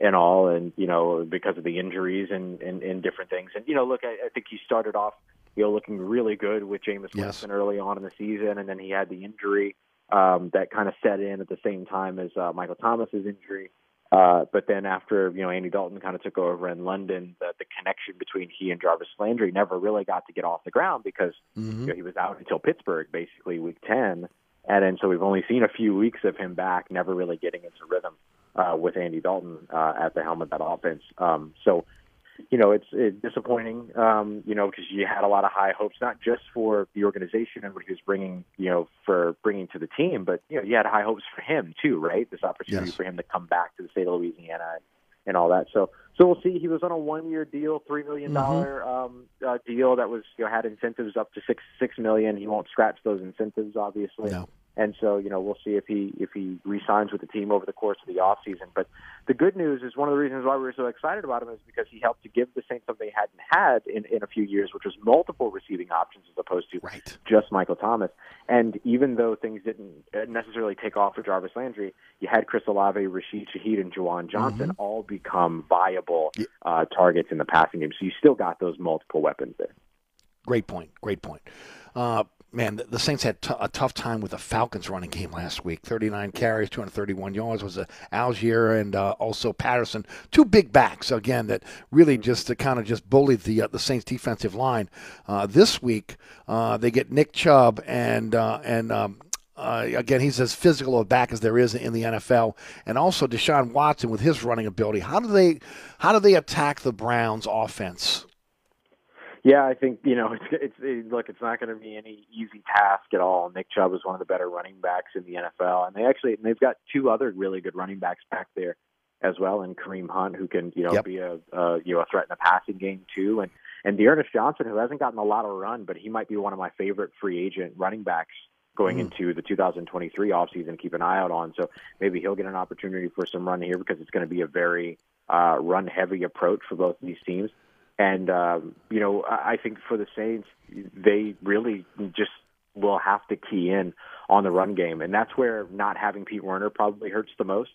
and all, and you know, because of the injuries and and, and different things. And you know, look, I, I think he started off you know, looking really good with Jameis yes. Winston early on in the season, and then he had the injury um, that kind of set in at the same time as uh, Michael Thomas's injury. Uh, but then after you know Andy Dalton kind of took over in London, the, the connection between he and Jarvis Landry never really got to get off the ground because mm-hmm. you know, he was out until Pittsburgh, basically week ten, and then so we've only seen a few weeks of him back, never really getting into rhythm uh, with Andy Dalton uh, at the helm of that offense. Um, so you know, it's, it's disappointing, um, you know, because you had a lot of high hopes, not just for the organization and what he was bringing, you know, for bringing to the team, but, you know, you had high hopes for him too, right? This opportunity yes. for him to come back to the state of Louisiana and, and all that. So, so we'll see. He was on a one-year deal, three million dollar mm-hmm. um, uh, deal that was you know had incentives up to six six million. He won't scratch those incentives, obviously. No. And so, you know, we'll see if he if he resigns with the team over the course of the off season. But the good news is one of the reasons why we were so excited about him is because he helped to give the Saints something they hadn't had in, in a few years, which was multiple receiving options as opposed to right. just Michael Thomas. And even though things didn't necessarily take off for Jarvis Landry, you had Chris Olave, Rashid Shaheed, and Juwan Johnson mm-hmm. all become viable uh, targets in the passing game. So you still got those multiple weapons there. Great point. Great point. Uh, man, the, the Saints had t- a tough time with the Falcons running game last week. 39 carries, 231 yards was a Allgeier and uh, also Patterson, two big backs again that really just to kind of just bullied the uh, the Saints defensive line. Uh, this week uh, they get Nick Chubb and uh, and um, uh, again, he's as physical a back as there is in the NFL, and also Deshaun Watson with his running ability. How do they how do they attack the Browns' offense? Yeah, I think you know it's, it's it, look, it's not going to be any easy task at all. Nick Chubb is one of the better running backs in the NFL, and they actually they've got two other really good running backs back there as well, and Kareem Hunt who can you know yep. be a, a you know a threat in the passing game too, and and D'Ernest Johnson who hasn't gotten a lot of run, but he might be one of my favorite free agent running backs going mm. into the 2023 offseason. Keep an eye out on, so maybe he'll get an opportunity for some run here because it's going to be a very uh, run heavy approach for both of these teams. And um, you know, I think for the Saints, they really just will have to key in on the run game, and that's where not having Pete Werner probably hurts the most.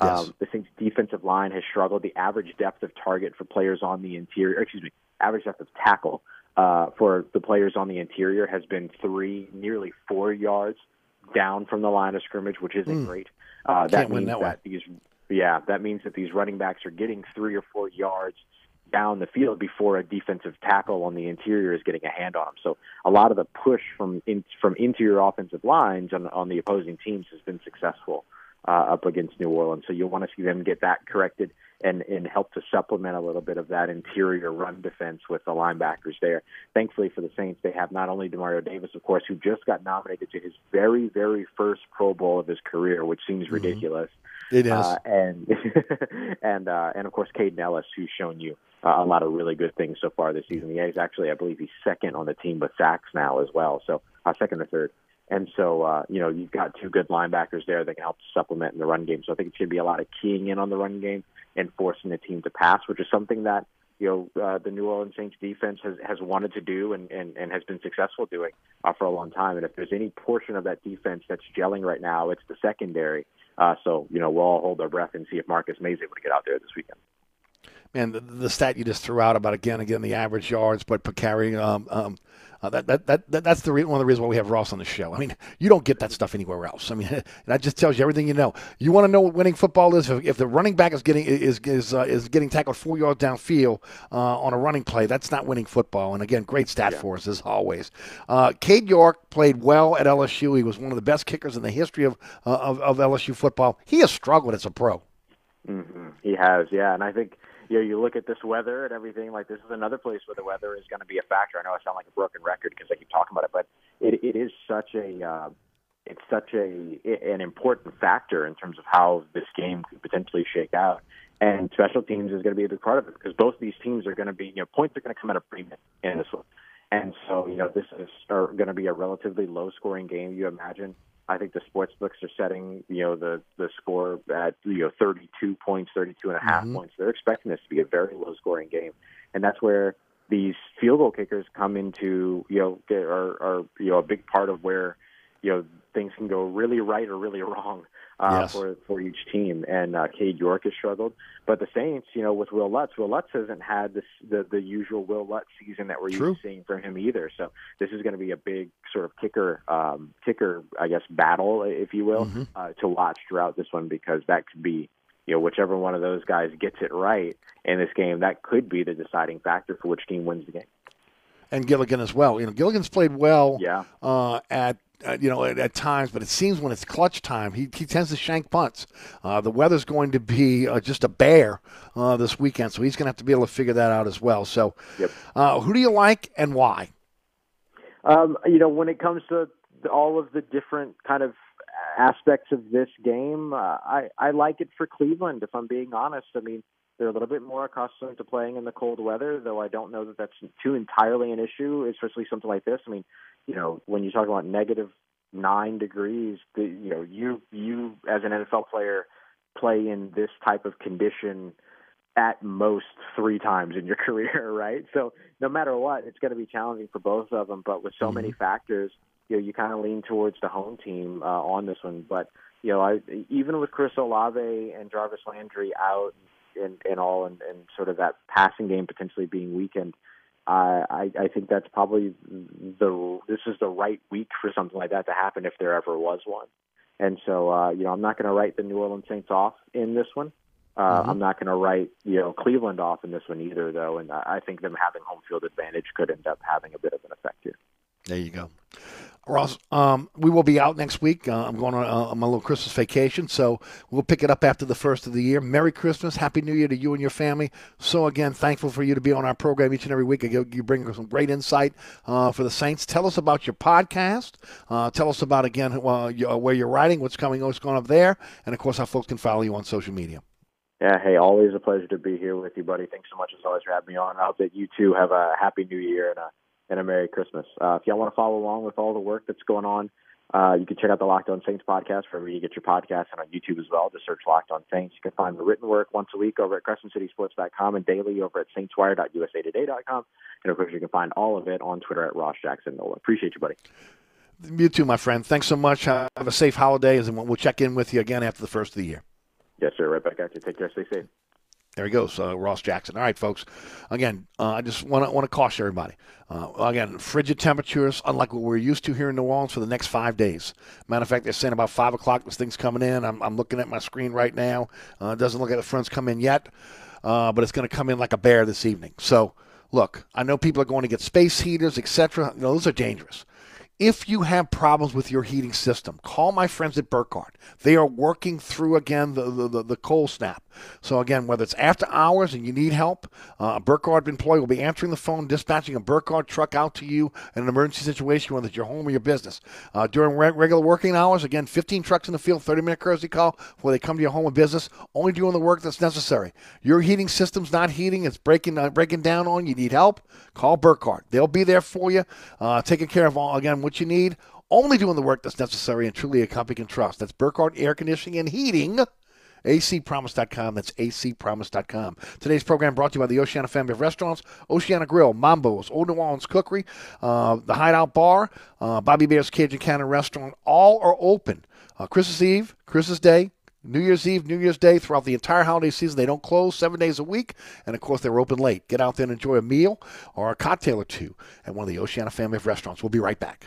Yes. Um, the Saints' defensive line has struggled. The average depth of target for players on the interior, excuse me, average depth of tackle uh, for the players on the interior has been three, nearly four yards down from the line of scrimmage, which isn't mm. great. Uh, that means that, that these, yeah, that means that these running backs are getting three or four yards down the field before a defensive tackle on the interior is getting a hand on them. So a lot of the push from in, from interior offensive lines on, on the opposing teams has been successful uh, up against New Orleans. So you'll want to see them get that corrected and, and help to supplement a little bit of that interior run defense with the linebackers there. Thankfully for the Saints, they have not only Demario Davis, of course, who just got nominated to his very, very first Pro Bowl of his career, which seems mm-hmm. ridiculous. It is, uh, and and uh, and of course, Kaden Elliss, who's shown you uh, a lot of really good things so far this season. He's actually, I believe, he's second on the team with sacks now as well. So uh, second or third. And so, uh, you know, you've got two good linebackers there that can help supplement in the run game. So I think it's going to be a lot of keying in on the run game and forcing the team to pass, which is something that you know uh, the New Orleans Saints defense has has wanted to do and and, and has been successful doing uh, for a long time. And if there's any portion of that defense that's gelling right now, it's the secondary. Uh, so you know we'll all hold our breath and see if Marcus Maye is able to get out there this weekend. Man, the, the stat you just threw out about again, again the average yards, but per carry, um, um, uh, that, that, that, that, that's the re- one of the reasons why we have Ross on the show. I mean, you don't get that stuff anywhere else. I mean, that just tells you everything you know. You want to know what winning football is? If, if the running back is getting is is uh, is getting tackled four yards downfield uh, on a running play, that's not winning football. And again, great stat yeah. for us as always. Uh, Cade York played well at LSU. He was one of the best kickers in the history of uh, of, of, LSU football. He has struggled as a pro. Mm-hmm. He has, yeah, and I think you know, you look at this weather and everything. Like this is another place where the weather is going to be a factor. I know I sound like a broken record because I keep talking about it, but it, it is such a uh, it's such a an important factor in terms of how this game could potentially shake out. And special teams is going to be a big part of it because both these teams are going to be, you know, points are going to come at a premium in this one. And so, you know, this is are going to be a relatively low scoring game. You imagine I think the sports books are setting, you know, the the score at you know 32 points, 32 and a half mm-hmm. points. They're expecting this to be a very low scoring game, and that's where these field goal kickers come into, you know, are, are you know a big part of where you know things can go really right or really wrong uh, yes. for for each team. And uh, Cade York has struggled, but the Saints, you know, with Wil Lutz, Wil Lutz hasn't had this the the usual Wil Lutz season that we're True. used to seeing from him either. So this is going to be a big sort of kicker um, kicker, I guess, battle, if you will, mm-hmm. uh, to watch throughout this one because that could be. You know, whichever one of those guys gets it right in this game, that could be the deciding factor for which team wins the game and Gillikin as well. You know, Gillikin's played well yeah. uh, at uh, you know, at, at, times, but it seems when it's clutch time, he, he tends to shank punts. Uh, the weather's going to be uh, just a bear uh, this weekend, so he's going to have to be able to figure that out as well. So, yep. Uh, who do you like and why? Um, you know, when it comes to all of the different kind of aspects of this game, uh, I, I like it for Cleveland, if I'm being honest. I mean, they're a little bit more accustomed to playing in the cold weather, though I don't know that that's too entirely an issue, especially something like this. I mean, you know, when you talk about negative nine degrees, the, you know, you you as an NFL player play in this type of condition at most three times in your career, right? So no matter what, it's going to be challenging for both of them. But with so mm-hmm. many factors, you know, you kind of lean towards the home team uh, on this one. But you know, I, even with Chris Olave and Jarvis Landry out and, and all, and, and sort of that passing game potentially being weakened, uh, I, I think that's probably the this is the right week for something like that to happen if there ever was one. And so, uh, you know, I'm not going to write the New Orleans Saints off in this one. Uh, mm-hmm. I'm not going to write, you know, Cleveland off in this one either, though. And I think them having home field advantage could end up having a bit of an effect here. There you go. Ross, um, we will be out next week. Uh, I'm going on, uh, on my little Christmas vacation, so we'll pick it up after the first of the year. Merry Christmas, Happy New Year to you and your family. So again, thankful for you to be on our program each and every week. You bring some great insight uh, for the Saints. Tell us about your podcast. Uh, tell us about again uh, where you're writing, what's coming, what's going up there, and of course how folks can follow you on social media. Yeah, hey, always a pleasure to be here with you, buddy. Thanks so much as always for having me on. I hope that you too have a happy New Year and a and a Merry Christmas. Uh, if y'all want to follow along with all the work that's going on, uh, you can check out the Locked On Saints podcast wherever you get your podcasts and on YouTube as well. Just search Locked On Saints. You can find the written work once a week over at CrescentCitySports.com and daily over at SaintsWire.usatoday.com. And of course, you can find all of it on Twitter at Ross Jackson Nola. Appreciate you, buddy. You too, my friend. Thanks so much. Have a safe holidays, and we'll check in with you again after the first of the year. Yes, sir. Right back at you. Take care. Stay safe. There he goes, uh, Ross Jackson. All right, folks. Again, uh, I just want to want to caution everybody. Uh, again, frigid temperatures, unlike what we're used to here in New Orleans for the next five days. Matter of fact, they're saying about five o'clock this thing's coming in. I'm, I'm looking at my screen right now. Uh, it doesn't look like the front's come in yet, uh, but it's going to come in like a bear this evening. So, look, I know people are going to get space heaters, etc. You know, those are dangerous. If you have problems with your heating system, call my friends at Burkhardt. They are working through again the, the, the, cold snap. So again, whether it's after hours and you need help, uh, a Burkhardt employee will be answering the phone, dispatching a Burkhardt truck out to you in an emergency situation, whether it's your home or your business. Uh, during re- regular working hours, again, 15 trucks in the field, 30 minute courtesy call before they come to your home or business, only doing the work that's necessary. Your heating system's not heating, it's breaking uh, breaking down on you, need help, call Burkhardt. They'll be there for you, uh, taking care of all again what you need, only doing the work that's necessary and truly a company can trust. That's Burkhardt Air Conditioning and Heating. acpromise.com. That's acpromise.com. Today's program brought to you by the Oceana family of restaurants, Oceana Grill, Mambo's, Old New Orleans Cookery, uh, the Hideout Bar, uh, Bobby Hebert's Cajun Cannon Restaurant. All are open. Uh, Christmas Eve, Christmas Day, New Year's Eve, New Year's Day, throughout the entire holiday season. They don't close seven days a week. And of course, they're open late. Get out there and enjoy a meal or a cocktail or two at one of the Oceana family of restaurants. We'll be right back.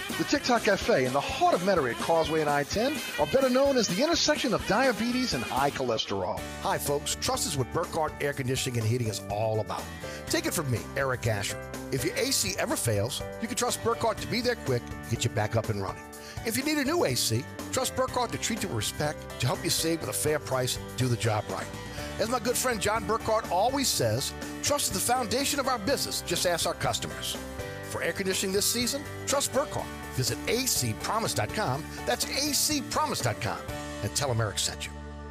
The TikTok Cafe in the heart of Metairie at Causeway and I-10 are better known as the intersection of diabetes and high cholesterol. Hi, folks. Trust is what Burkhardt Air Conditioning and Heating is all about. Take it from me, Eric Asher. If your AC ever fails, you can trust Burkhardt to be there quick, get you back up and running. If you need a new AC, trust Burkhardt to treat you with respect, to help you save with a fair price, do the job right. As my good friend John Burkhardt always says, trust is the foundation of our business. Just ask our customers. For air conditioning this season, trust Burkhardt. Visit acpromise.com. That's acpromise.com. And tell Eric sent you.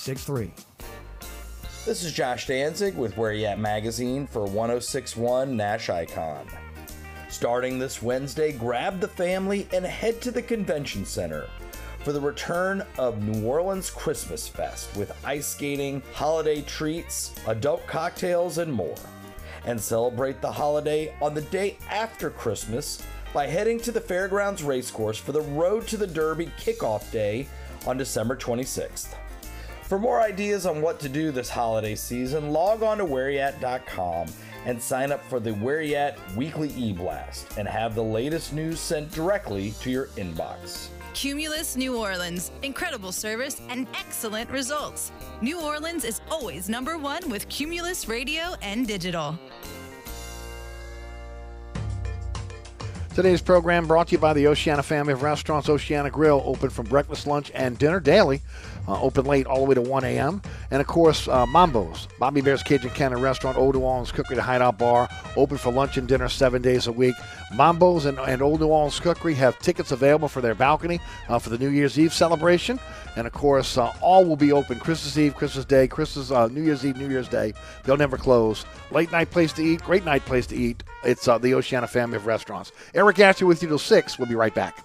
7663. This is Josh Danzig with Where You At Magazine for 1061 Nash Icon. Starting this Wednesday, grab the family and head to the convention center for the return of New Orleans Christmas Fest with ice skating, holiday treats, adult cocktails, and more. And celebrate the holiday on the day after Christmas by heading to the Fairgrounds Racecourse for the Road to the Derby kickoff day on December 26th. For more ideas on what to do this holiday season, log on to whereyat.com and sign up for the Where You At weekly e-blast and have the latest news sent directly to your inbox. Cumulus New Orleans. Incredible service and excellent results. New Orleans is always number one with Cumulus Radio and Digital. Today's program brought to you by the Oceana family of restaurants. Oceana Grill, open from breakfast, lunch, and dinner daily. Uh, open late all the way to 1 a.m. And of course, uh, Mambo's, Bobby Hebert's Cajun Cannon Restaurant, Old New Orleans Cookery, the Hideout Bar, open for lunch and dinner seven days a week. Mambo's and, and Old New Orleans Cookery have tickets available for their balcony uh, for the New Year's Eve celebration. And of course, uh, all will be open Christmas Eve, Christmas Day, Christmas, uh, New Year's Eve, New Year's Day. They'll never close. Late night place to eat, great night place to eat. It's uh, the Oceana family of restaurants. Eric Asher with you till 6. We'll be right back.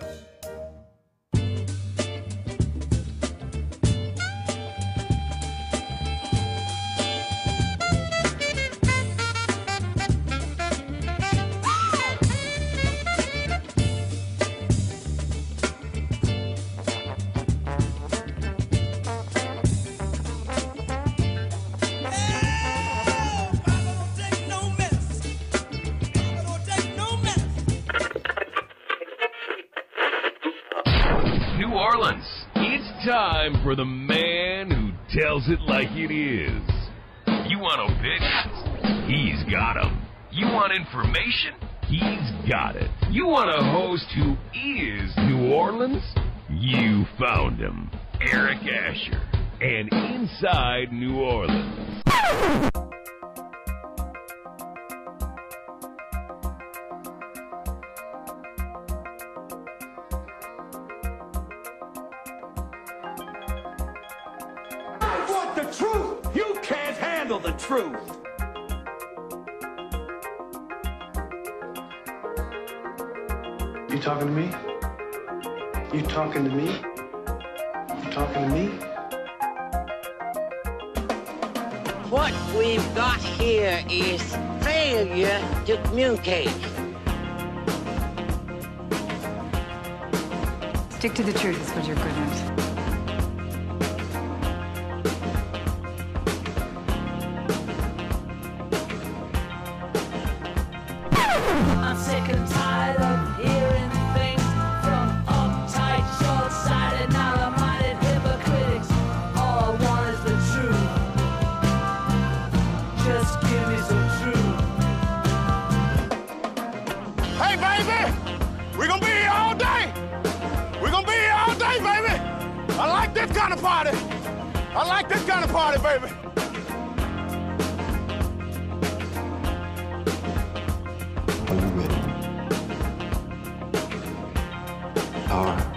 Found Are you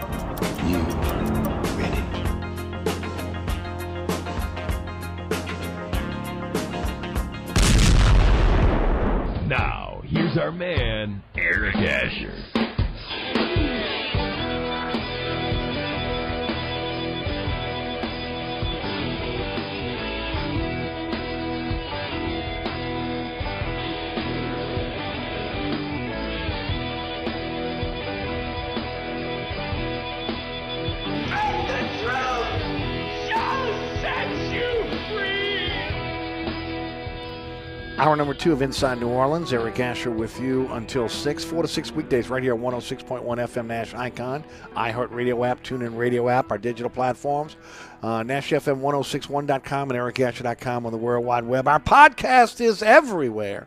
Hour number two of Inside New Orleans. Eric Asher with you until 6, 4 to 6 weekdays right here at 106.1 FM Nash Icon, iHeartRadio app, TuneIn Radio app, our digital platforms, uh, NashFM1061.com and EricAsher.com on the World Wide Web. Our podcast is everywhere.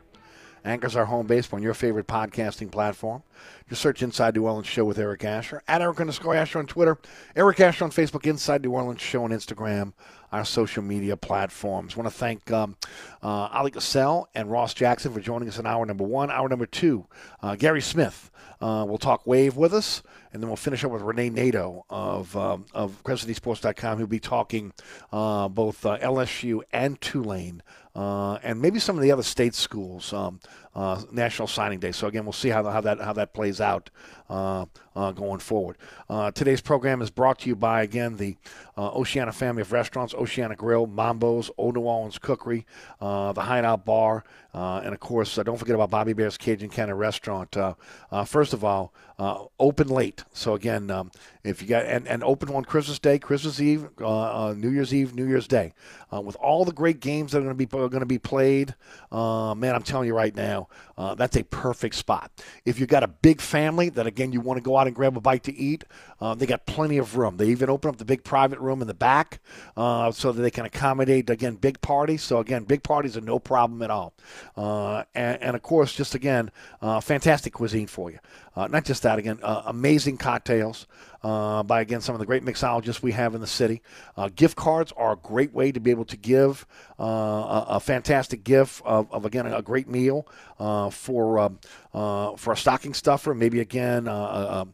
Anchor's our home base on your favorite podcasting platform. Just search Inside New Orleans Show with Eric Asher. At Eric underscore Asher on Twitter. Eric Asher on Facebook. Inside New Orleans Show on Instagram. Our social media platforms. want to thank um, uh, Oleh Kosel and Ross Jackson for joining us in hour number one. Hour number two, uh, Gary Smith uh, will talk wave with us, and then we'll finish up with Renee Nato of um, of CrescentCitySports.com, who'll be talking uh, both uh, LSU and Tulane, uh, and maybe some of the other state schools. Um, uh, National Signing Day. So again, we'll see how, how that how that plays out uh, uh, going forward. Uh, today's program is brought to you by again the uh, Oceana family of restaurants: Oceana Grill, Mambo's, Old New Orleans Cookery, uh, the Hideout Bar, and of course, don't forget about Bobby Hebert's Cajun Cannon Restaurant. first of all, open late. So again, um, if you got and, and open on Christmas Day, Christmas Eve, New Year's Eve, New Year's Day, with all the great games that are going to be going to be played. man, I'm telling you right now uh, that's a perfect spot. If you've got a big family that, again, you want to go out and grab a bite to eat, uh, they got plenty of room. They even open up the big private room in the back uh, so that they can accommodate, again, big parties. So, again, big parties are no problem at all. Uh, and, and, of course, just again, uh, fantastic cuisine for you. Uh, not just that, again, amazing cocktails uh, by again some of the great mixologists we have in the city. Uh, gift cards are a great way to be able to give uh, a, a, fantastic gift of, of, again a great meal uh, for um, uh, for a stocking stuffer, maybe again uh,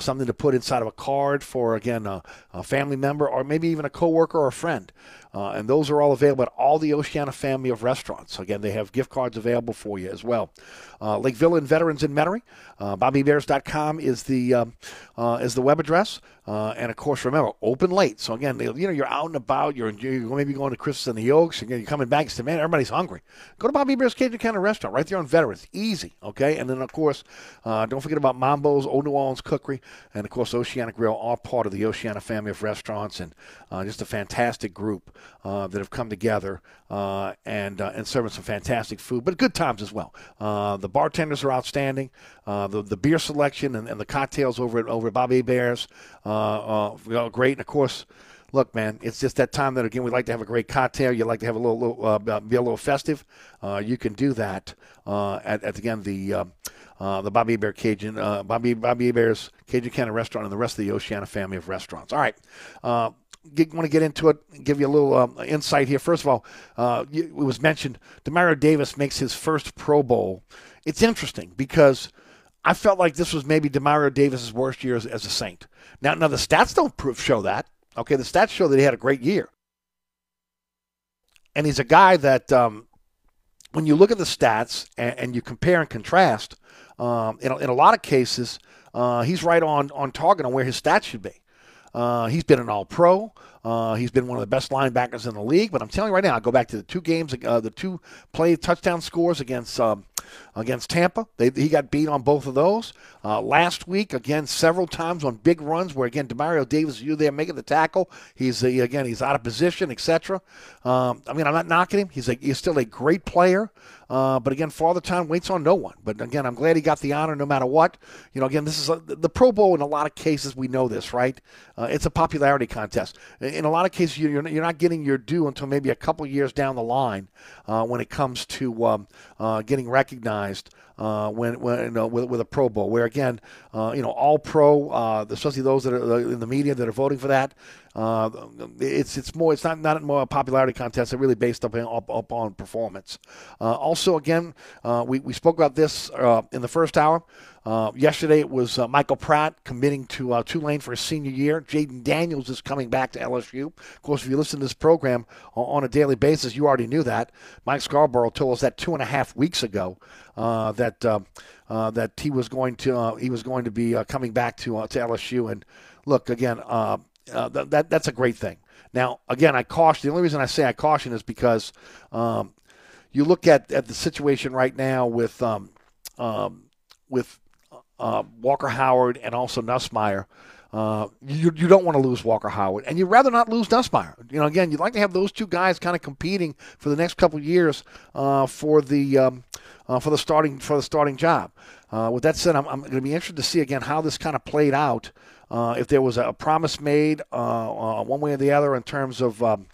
something to put inside of a card for again a, a family member or maybe even a coworker or a friend. Uh, and those are all available at all the Oceana family of restaurants. Again, they have gift cards available for you as well. Uh, Lake Villa and Veterans in Metairie. Uh, BobbyBears.com is the um, uh, is the web address. Uh, and of course, remember, open late. So again, you know, you're out and about. You're, you're maybe going to Christmas and the Oaks. Again, you're coming back. Say, man, everybody's hungry. Go to Bobby Hebert's Cajun Cannon Restaurant right there on Veterans. Easy, okay. And then of course, uh, don't forget about Mambo's, Old New Orleans Cookery, and of course, Oceana Grill, all part of the Oceana family of restaurants, and uh, just a fantastic group uh, that have come together uh, and uh, and serving some fantastic food, but good times as well. the bartenders are outstanding. the the beer selection and, and the cocktails over at over at Bobby Hebert's. Uh, uh, great. And of course, look, man, it's just that time that again we like to have a great cocktail. You like to have a little, little uh, be a little festive. Uh, you can do that uh, at, at again the uh, uh, the Bobby Hebert Cajun uh, Bobby Bobby Hebert's Cajun Cannon Restaurant and the rest of the Oceana family of restaurants. All right. Get, want to get into it, give you a little um, insight here. First of all, it was mentioned Demario Davis makes his first Pro Bowl. It's interesting because I felt like this was maybe Demario Davis's worst year as, as a Saint. Now, now the stats don't prove show that. Okay, the stats show that he had a great year, and he's a guy that um, when you look at the stats and, and you compare and contrast, um, in, a, in a lot of cases, uh, he's right on on target on where his stats should be. Uh, he's been an All Pro. Uh, he's been one of the best linebackers in the league. But I'm telling you right now, I go back to the two games, uh, the two play touchdown scores against um, against Tampa. They, he got beat on both of those. Uh, last week, again, several times on big runs where, again, Demario Davis, you there making the tackle. He's, again, he's out of position, etc. Um, I mean, I'm not knocking him. He's, a, he's still a great player. Uh, but again, Father Time waits on no one. But again, I'm glad he got the honor no matter what. You know, again, this is a, the Pro Bowl in a lot of cases. We know this, right? Uh, it's a popularity contest. In a lot of cases, you're, you're not getting your due until maybe a couple years down the line uh, when it comes to um, uh, getting recognized uh, when, when you know, with, with a Pro Bowl, where again, uh, you know, all pro, uh, especially those that are in the media that are voting for that, uh, it's it's more it's not not more a popularity contest. It's really based up, up, up on performance. Uh, also, again, uh, we we spoke about this uh, in the first hour. Uh, yesterday it was uh, Michael Pratt committing to uh, Tulane for his senior year. Jayden Daniels is coming back to LSU. Of course, if you listen to this program on a daily basis, you already knew that. Mike Scarborough told us that two and a half weeks ago uh, that uh, that he was going to he was going to be coming back to to LSU. And look again, th- that that's a great thing. Now, again, I caution. The only reason I say I caution is because um, you look at, at the situation right now with um, um, with uh, Walker Howard and also Nussmeier. Uh, you, you don't want to lose Walker Howard, and you'd rather not lose Nussmeier. You know, again, you'd like to have those two guys kind of competing for the next couple years uh, for the um, uh, for the starting for the starting job. Uh, with that said, I'm, I'm going to be interested to see again how this kind of played out. Uh, if there was a promise made one way or the other in terms of um,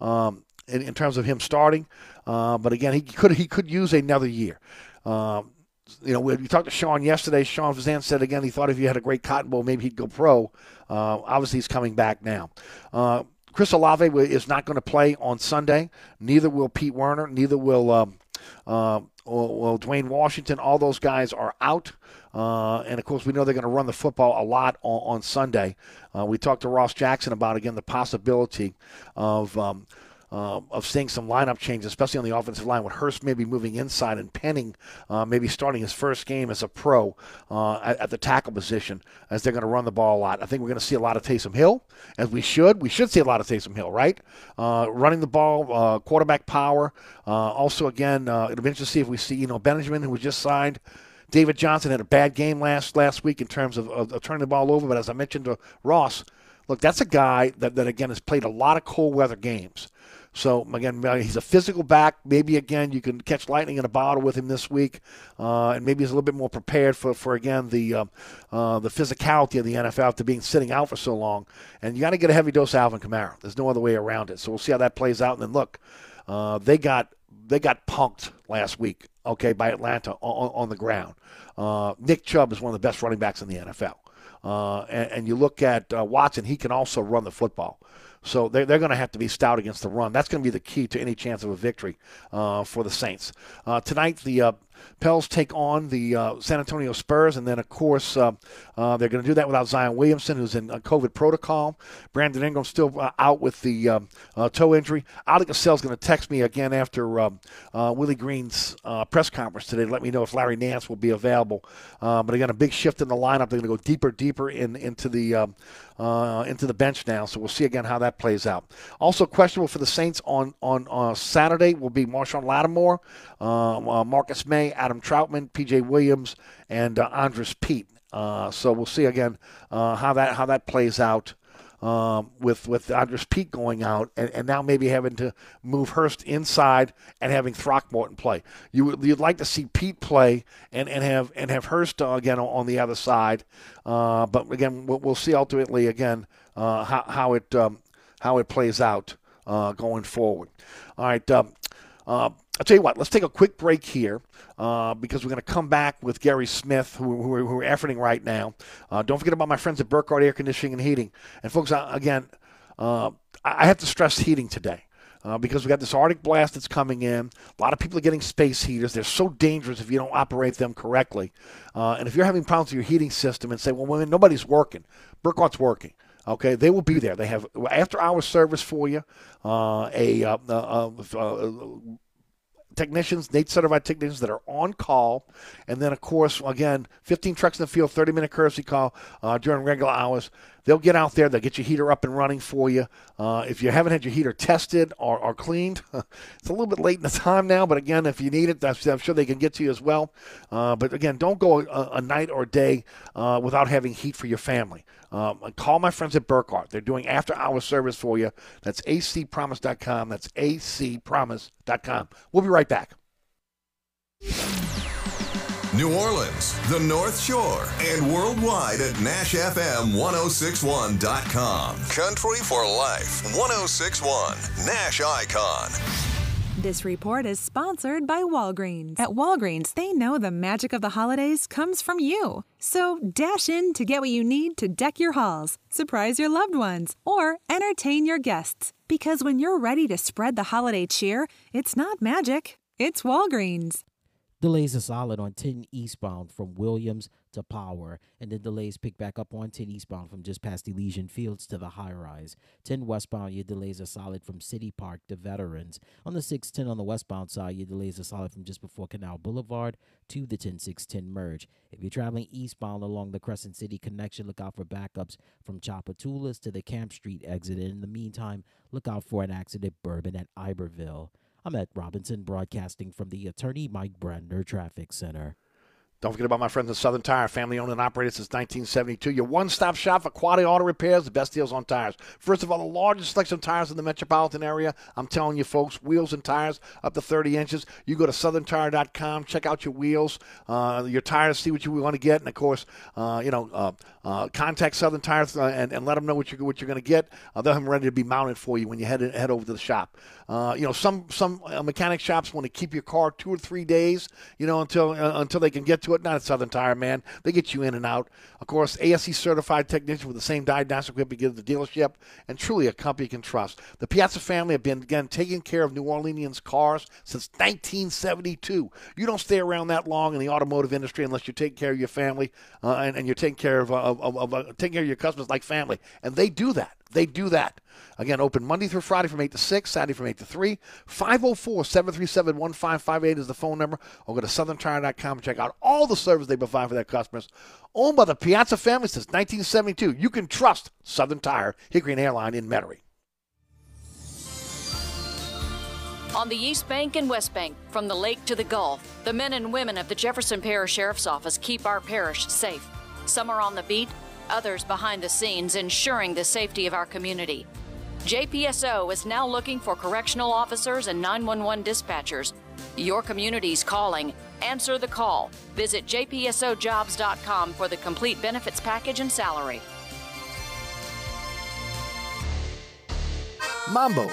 um, in, in, terms of him starting, but again, he could he could use another year. Um, you know, we, talked to Sean yesterday. Sean Fazende said again he thought if he had a great Cotton Bowl, maybe he'd go pro. Uh, obviously, he's coming back now. Uh, Chris Olave is not going to play on Sunday. Neither will Pete Werner. Neither will um, uh, well, Dwayne Washington. All those guys are out. Uh, and of course, we know they're going to run the football a lot on, on Sunday. Uh, we talked to Ross Jackson about again the possibility of. Um, uh, of seeing some lineup changes, especially on the offensive line, with Hurst maybe moving inside and Penning uh, maybe starting his first game as a pro uh, at, at, the tackle position as they're going to run the ball a lot. I think we're going to see a lot of Taysom Hill, as we should. We should see a lot of Taysom Hill, right? Uh, running the ball, uh, quarterback power. Uh, also, again, it'll be interesting to see if we see, you know, Benjamin, who was just signed. David Johnson had a bad game last last week in terms of, of, of turning the ball over, but as I mentioned to Ross, look, that's a guy that, that again has played a lot of cold weather games. So again, he's a physical back. Maybe again you can catch lightning in a bottle with him this week, uh, and maybe he's a little bit more prepared for, for again the uh, uh, the physicality of the NFL after being sitting out for so long. And you got to get a heavy dose of Alvin Kamara. There's no other way around it. So we'll see how that plays out. And then look, uh, they got they got punked last week, okay, by Atlanta on, on the ground. Uh, Nick Chubb is one of the best running backs in the NFL. Uh, and, and, you look at Watson; he can also run the football. So they're, they're going to have to be stout against the run. That's going to be the key to any chance of a victory uh, for the Saints. Uh, tonight, the uh, Pels take on the uh, San Antonio Spurs, and then of course uh, uh, they're going to do that without Zion Williamson, who's in COVID protocol. Brandon Ingram still uh, out with the um, uh, toe injury. Oleh Kosel's going to text me again after uh, Willie Green's press conference today to let me know if Larry Nance will be available. but again, a big shift in the lineup. They're going to go deeper, deeper in into the into the bench now. So we'll see again how that plays out. Also questionable for the Saints on on Saturday will be Marshon Lattimore, Marcus Adam Trautman, P.J. Williams, and uh, Andrus Peat. Uh, so we'll see again uh, how that how that plays out. Um, with with Andrus Peat going out, and, and now maybe having to move Hurst inside and having Throckmorton play. You would you'd like to see Peat play and, and have and have Hurst uh, again on, on the other side, uh, but again we'll, we'll, see ultimately again uh, how how it um, how it plays out uh, going forward. All right. Um, uh, I'll tell you what, let's take a quick break here uh, because we're going to come back with Gary Smith, who, who, who are efforting right now. Uh, don't forget about my friends at Burkhardt Air Conditioning and Heating. And, folks, again, uh, I have to stress heating today. Uh, because we got this Arctic blast that's coming in. A lot of people are getting space heaters. They're so dangerous if you don't operate them correctly. Uh, and if you're having problems with your heating system and say, well, well nobody's working, Burkhardt's working. Okay, they will be there. They have after hour service for you, uh, a, uh, uh, uh, technicians, NATE certified technicians that are on call. And then, of course, again, 15 trucks in the field, 30 minute courtesy call uh, during regular hours. They'll get out there, they'll get your heater up and running for you. Uh, if you haven't had your heater tested or, or cleaned, it's a little bit late in the time now, but again, if you need it, I'm sure they can get to you as well. Uh, but again, don't go a, a night or a day uh, without having heat for your family. Um, call my friends at Burkhardt. They're doing after hour service for you. That's acpromise.com. That's acpromise.com. We'll be right back. New Orleans, the North Shore, and worldwide at NashFM1061.com. Country for Life 1061, Nash Icon. This report is sponsored by Walgreens. At Walgreens, they know the magic of the holidays comes from you. So dash in to get what you need to deck your halls, surprise your loved ones, or entertain your guests. Because when you're ready to spread the holiday cheer, it's not magic, it's Walgreens. Delays are solid on 10 eastbound from Williams to Power, and then delays pick back up on 10 eastbound from just past Elysian Fields to the high rise. 10 westbound, your delays are solid from City Park to Veterans. On the 610 on the westbound side, your delays are solid from just before Canal Boulevard to the 10610 merge. If you're traveling eastbound along the Crescent City connection, look out for backups from Tchoupitoulas to the Camp Street exit. And in the meantime, look out for an accident Bourbon at Iberville. I'm at Robinson, broadcasting from the Attorney Mike Brandner Traffic Center. Don't forget about my friends at Southern Tire, family owned and operated since 1972. Your one stop shop for quality auto repairs, the best deals on tires. First of all, the largest selection of tires in the metropolitan area. I'm telling you, folks, wheels and tires up to 30 inches. You go to southerntire.com, check out your wheels, uh, your tires, see what you want to get. And of course, uh, you know, uh, uh contact Southern Tire uh, and, and, let them know what you're, what you're going to get. Uh, they'll have them ready to be mounted for you when you head, head over to the shop. you know, some, some mechanic shops want to keep your car two or three days, you know, until, until they can get to it. Not at Southern Tire, man. They get you in and out. Of course, ASE certified technician with the same diagnostic equipment you get at the dealership, and truly a company you can trust. The Piazza family have been again taking care of New Orleanians cars since 1972. You don't stay around that long in the automotive industry unless you're taking care of your family uh, and, and, you're taking care of, of, of, of uh, taking care of your customers like family, and they do that. They do that. Again, open Monday through Friday from 8 to 6, Saturday from 8 to 3. 504 737 1558 is the phone number. Or go to southerntire.com and check out all the service they provide for their customers. Owned by the Piazza family since 1972. You can trust Southern Tire, Hickory and Airline in Metairie. On the East Bank and West Bank, from the lake to the Gulf, the men and women of the Jefferson Parish Sheriff's Office keep our parish safe. Some are on the beat, others behind the scenes, ensuring the safety of our community. JPSO is now looking for correctional officers and 911 dispatchers. Your community's calling. Answer the call. Visit jpsojobs.com for the complete benefits package and salary. Mambo's,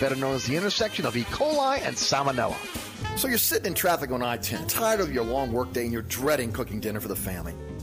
better known as the intersection of E. coli and salmonella. So you're sitting in traffic on I 10, tired of your long workday, and you're dreading cooking dinner for the family.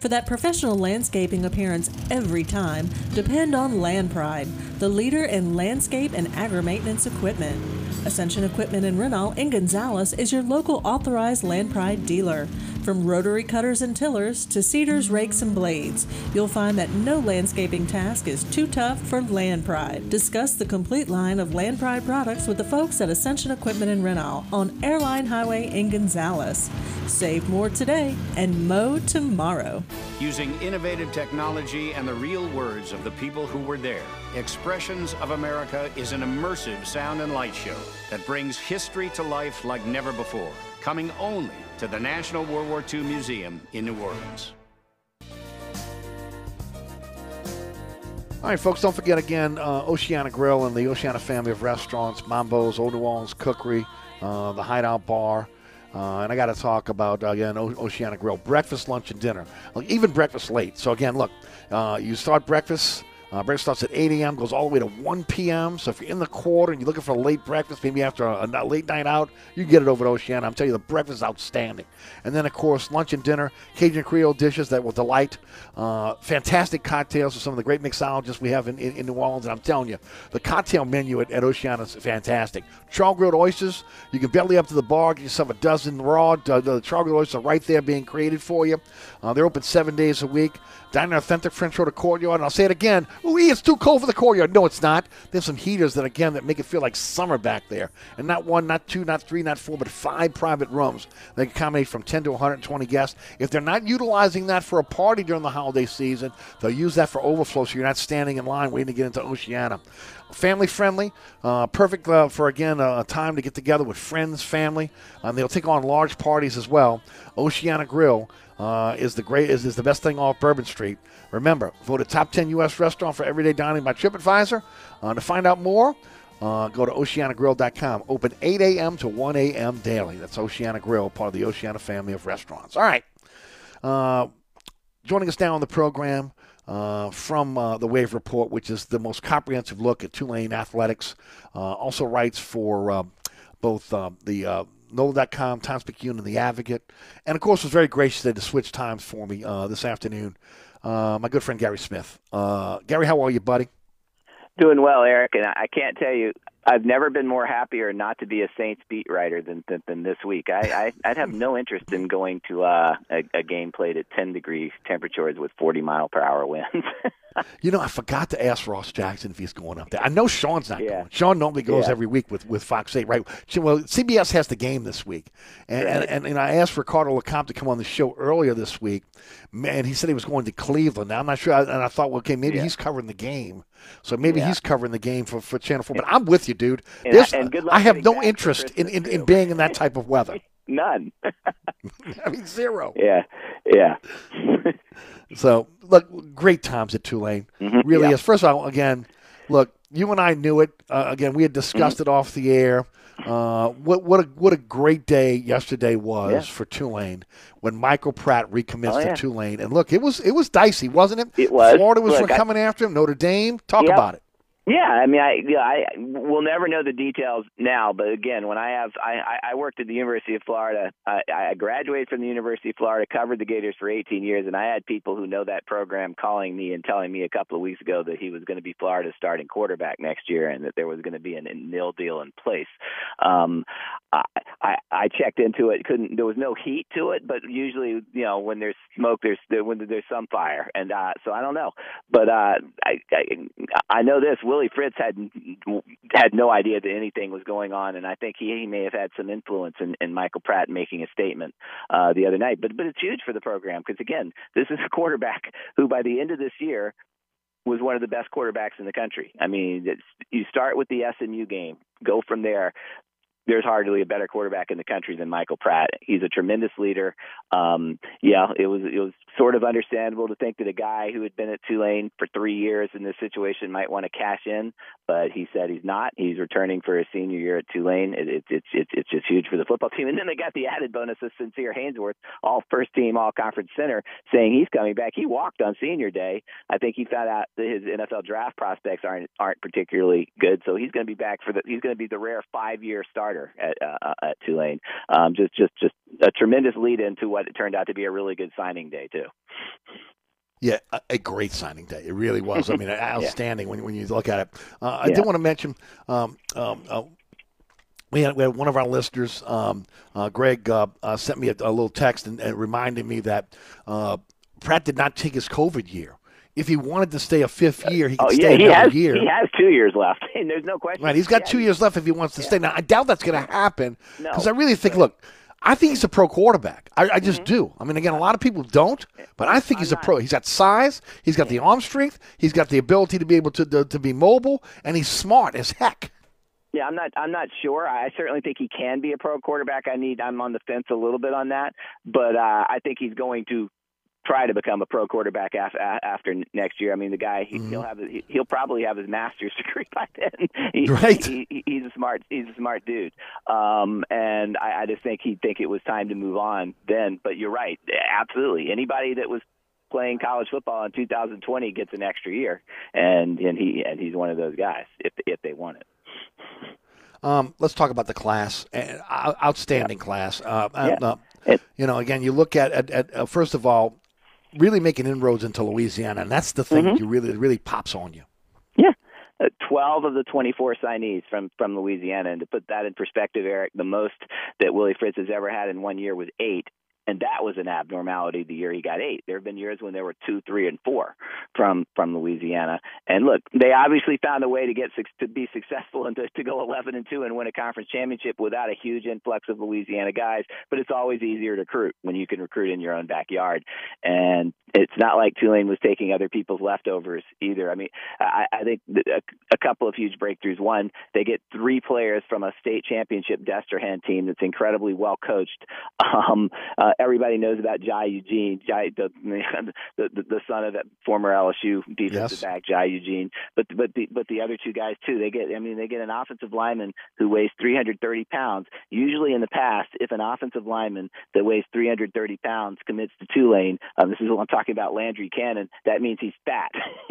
For that professional landscaping appearance every time, depend on Land Pride, the leader in landscape and agri maintenance equipment. Ascension Equipment in Renal in Gonzales is your local authorized Land Pride dealer. From rotary cutters and tillers to seeders, rakes, and blades, you'll find that no landscaping task is too tough for Land Pride. Discuss the complete line of Land Pride products with the folks at Ascension Equipment in Renal on Airline Highway in Gonzales. Save more today and mow tomorrow. Using innovative technology and the real words of the people who were there, Expressions of America is an immersive sound and light show that brings history to life like never before, coming only to the National World War II Museum in New Orleans. All right, folks, don't forget again uh, Oceana Grill and the Oceana family of restaurants, Mambo's, Old New Orleans Cookery, uh, the Hideout Bar. Uh, and I got to talk about again o- Oceana Grill breakfast, lunch, and dinner, even breakfast late. So again, look, uh, you start breakfast. Uh, breakfast starts at 8 a.m., goes all the way to 1 p.m. So if you're in the quarter and you're looking for a late breakfast, maybe after a, a late night out, you get it over at Oceana. I'm telling you, the breakfast is outstanding. And then, of course, lunch and dinner, Cajun Creole dishes that will delight. Uh, fantastic cocktails with some of the great mixologists we have in, in, in New Orleans. And I'm telling you, the cocktail menu at, at Oceana is fantastic. Char grilled oysters, you can belly up to the bar, get yourself a dozen raw. Uh, the char grilled oysters are right there being created for you. Uh, they're open seven days a week. Dining authentic French Quarter courtyard. And I'll say it again. Ooh, it's too cold for the courtyard. No, it's not. There's some heaters that again that make it feel like summer back there. And not one, not two, not three, not four, but five private rooms that can accommodate from 10 to 120 guests. If they're not utilizing that for a party during the holiday season, they'll use that for overflow so you're not standing in line waiting to get into Oceana family friendly, uh, perfect uh, for again a time to get together with friends, family. Um, they'll take on large parties as well. Oceana Grill uh, is the great is, is the best thing off Bourbon Street. Remember, voted top 10 U.S. restaurant for everyday dining by TripAdvisor. Uh, to find out more, uh, go to oceanagrill.com. Open 8 a.m. to 1 a.m. daily. That's Oceana Grill, part of the Oceana family of restaurants. All right. Uh, joining us now on the program uh, from uh, the Wave Report, which is the most comprehensive look at Tulane athletics. Uh, also writes for uh, both the NOLA.com, Times Picayune, and The Advocate. And of course, was very gracious to switch times for me uh, this afternoon. Uh, my good friend Gary Smith. Uh, Gary, how are you, buddy? Doing well, Eric, and I can't tell you, I've never been more happier not to be a Saints beat writer than than, than this week. I, I I'd have no interest in going to uh, a, a game played at 10 degree temperatures with 40 mile per hour winds. you know, I forgot to ask Ross Jackson if he's going up there. I know Sean's not yeah. going. Sean normally goes yeah. every week with, with Fox 8, right? Well, CBS has the game this week. And, right. and, and, and, I asked Ricardo LeCompte to come on the show earlier this week, and he said he was going to Cleveland. Now, I'm not sure. And I thought, well, okay, maybe yeah. he's covering the game. So maybe he's covering the game for, for Channel 4. But I'm with you, dude. And I have no interest in, in, in being in that type of weather. None. I mean, zero. Yeah, yeah. so, look, great times at Tulane. Mm-hmm. Really yeah. is. First of all, again, look, you and I knew it. Uh, again, we had discussed mm-hmm. it off the air. Uh, what what a what a great day yesterday was yeah. for Tulane when Michael Pratt recommits oh, yeah. to Tulane. And look, it was it was dicey, wasn't it? It was. Florida was look, coming after him. Notre Dame. Talk yep. about it. Yeah, I mean, I yeah, I will never know the details now, but again, when I have I I worked at the University of Florida. I, I graduated from the University of Florida, covered the Gators for 18 years, and I had people who know that program calling me and telling me a couple of weeks ago that he was going to be Florida's starting quarterback next year, and that there was going to be a NIL deal in place. Um, I, I I checked into it. Couldn't there was no heat to it, but usually you know when there's smoke, there's there, when there's some fire, and uh, so I don't know, but uh, I I I know this. Will Willie Fritz had had no idea that anything was going on, and I think he, he may have had some influence in, in Michael Pratt making a statement uh, the other night. But but it's huge for the program because again, this is a quarterback who by the end of this year was one of the best quarterbacks in the country. I mean, you start with the SMU game, go from there there's hardly a better quarterback in the country than Michael Pratt. He's a tremendous leader. Um, yeah, it was it was sort of understandable to think that a guy who had been at Tulane for three years in this situation might want to cash in, but he said he's not. He's returning for his senior year at Tulane. It, it, it's it's it's just huge for the football team. And then they got the added bonus of Sincere Haynesworth, all first team, all conference center, saying he's coming back. He walked on senior day. I think he found out that his NFL draft prospects aren't aren't particularly good, so he's going to be back for the. He's going to be the rare five year starter at uh, at Tulane. Um, just just just a tremendous lead into what it turned out to be a really good signing day too. Yeah, a, great signing day. It really was. I mean, outstanding yeah. when, when you look at it. Uh, I yeah. did want to mention um, um, uh, we, had, we had one of our listeners, um, uh, Greg, uh, uh, sent me a, a, little text and, and reminded me that uh, Pratt did not take his COVID year. If he wanted to stay a fifth year, he could oh, stay yeah, he another has, year. He has two years left, and there's no question. Right, he's got two years left if he wants to stay. Now, I doubt that's going to happen because no. I really think, look – I think he's a pro quarterback. I, I just mm-hmm. do. I mean, again, a lot of people don't, but I think he's a pro. He's got size. He's got the arm strength. He's got the ability to be able to to, to be mobile, and he's smart as heck. Yeah, I'm not. I'm not sure. I certainly think he can be a pro quarterback. I need. I'm on the fence a little bit on that, but uh, I think he's going to try to become a pro quarterback af- after next year. I mean, the guy he, mm-hmm. he'll have he'll probably have his master's degree by then. He, right. He, he, he's a smart he's a smart dude, um, and I, I just think he'd think it was time to move on then. But you're right, absolutely. Anybody that was playing college football in 2020 gets an extra year, and and he and he's one of those guys if if they want it. Um, let's talk about the class. Outstanding yeah. class. Uh, yeah. uh, you know, again, you look at, at, at uh, first of all, really making inroads into Louisiana, and that's the thing mm-hmm. you really really pops on you. Yeah. Uh, 12 of the 24 signees from from Louisiana, and to put that in perspective, Eric, the most that Willie Fritz has ever had in one year was eight, and that was an abnormality the year he got eight. There have been years when there were two, three, and four from from Louisiana. And look, they obviously found a way to get to be successful and to, to go 11 and two and win a conference championship without a huge influx of Louisiana guys. But it's always easier to recruit when you can recruit in your own backyard. And it's not like Tulane was taking other people's leftovers either. I mean, I, I think a, a couple of huge breakthroughs. One, they get three players from a state championship Destrehan team that's incredibly well coached. Um, uh, everybody knows about Jai Eugene, Jai, the, the the son of that former LSU defensive yes. back Jai Eugene. But but the but the other two guys too. They get I mean they get an offensive lineman who weighs 330 pounds. Usually in the past, if an offensive lineman that weighs 330 pounds commits to Tulane, um, this is what I'm talking about, Landry Cannon. That means he's fat,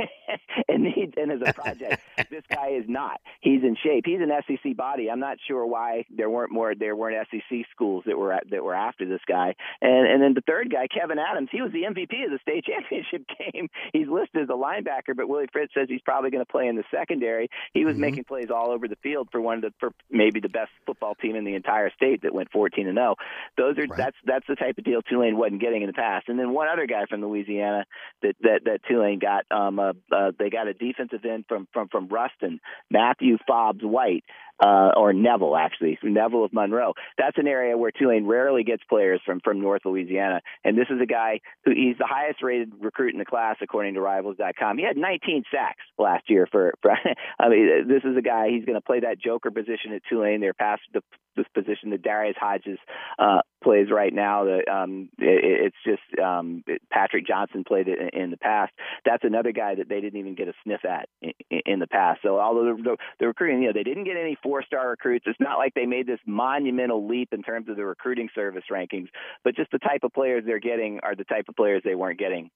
and he and as a project, this guy is not. He's in shape. He's an SEC body. I'm not sure why there weren't more there weren't SEC schools that were that were after this guy. And and then the third guy, Kevin Adams, he was the MVP of the state championship game. He's listed as a linebacker, but Willie Fritz says he's probably going to play in the secondary. He was mm-hmm. making plays all over the field for one of the for maybe the best football team in the entire state that went 14 and 0. Those are right. that's that's the type of deal Tulane wasn't getting in the past. And then one other guy from Louisiana that that that Tulane got um uh, uh they got a defensive end from from from Ruston, Matthew Fobbs White uh, or Neville actually, Neville of Monroe. That's an area where Tulane rarely gets players from from North Louisiana, and this is a guy who he's the highest rated recruit in the class according to Rivals.com. He had 19 sacks last year for. for I mean, this is a guy he's going to play that joker position at Tulane. They're past the this position that Darius Hodges uh, plays right now. That um, it, it's just um, Patrick Johnson played it in, in the past. That's another guy that they didn't even get a sniff at in, in the past. So although the, the, the recruiting, you know, they didn't get any four-star recruits. It's not like they made this monumental leap in terms of the recruiting service rankings, but just the type of players they're getting are the type of players they weren't getting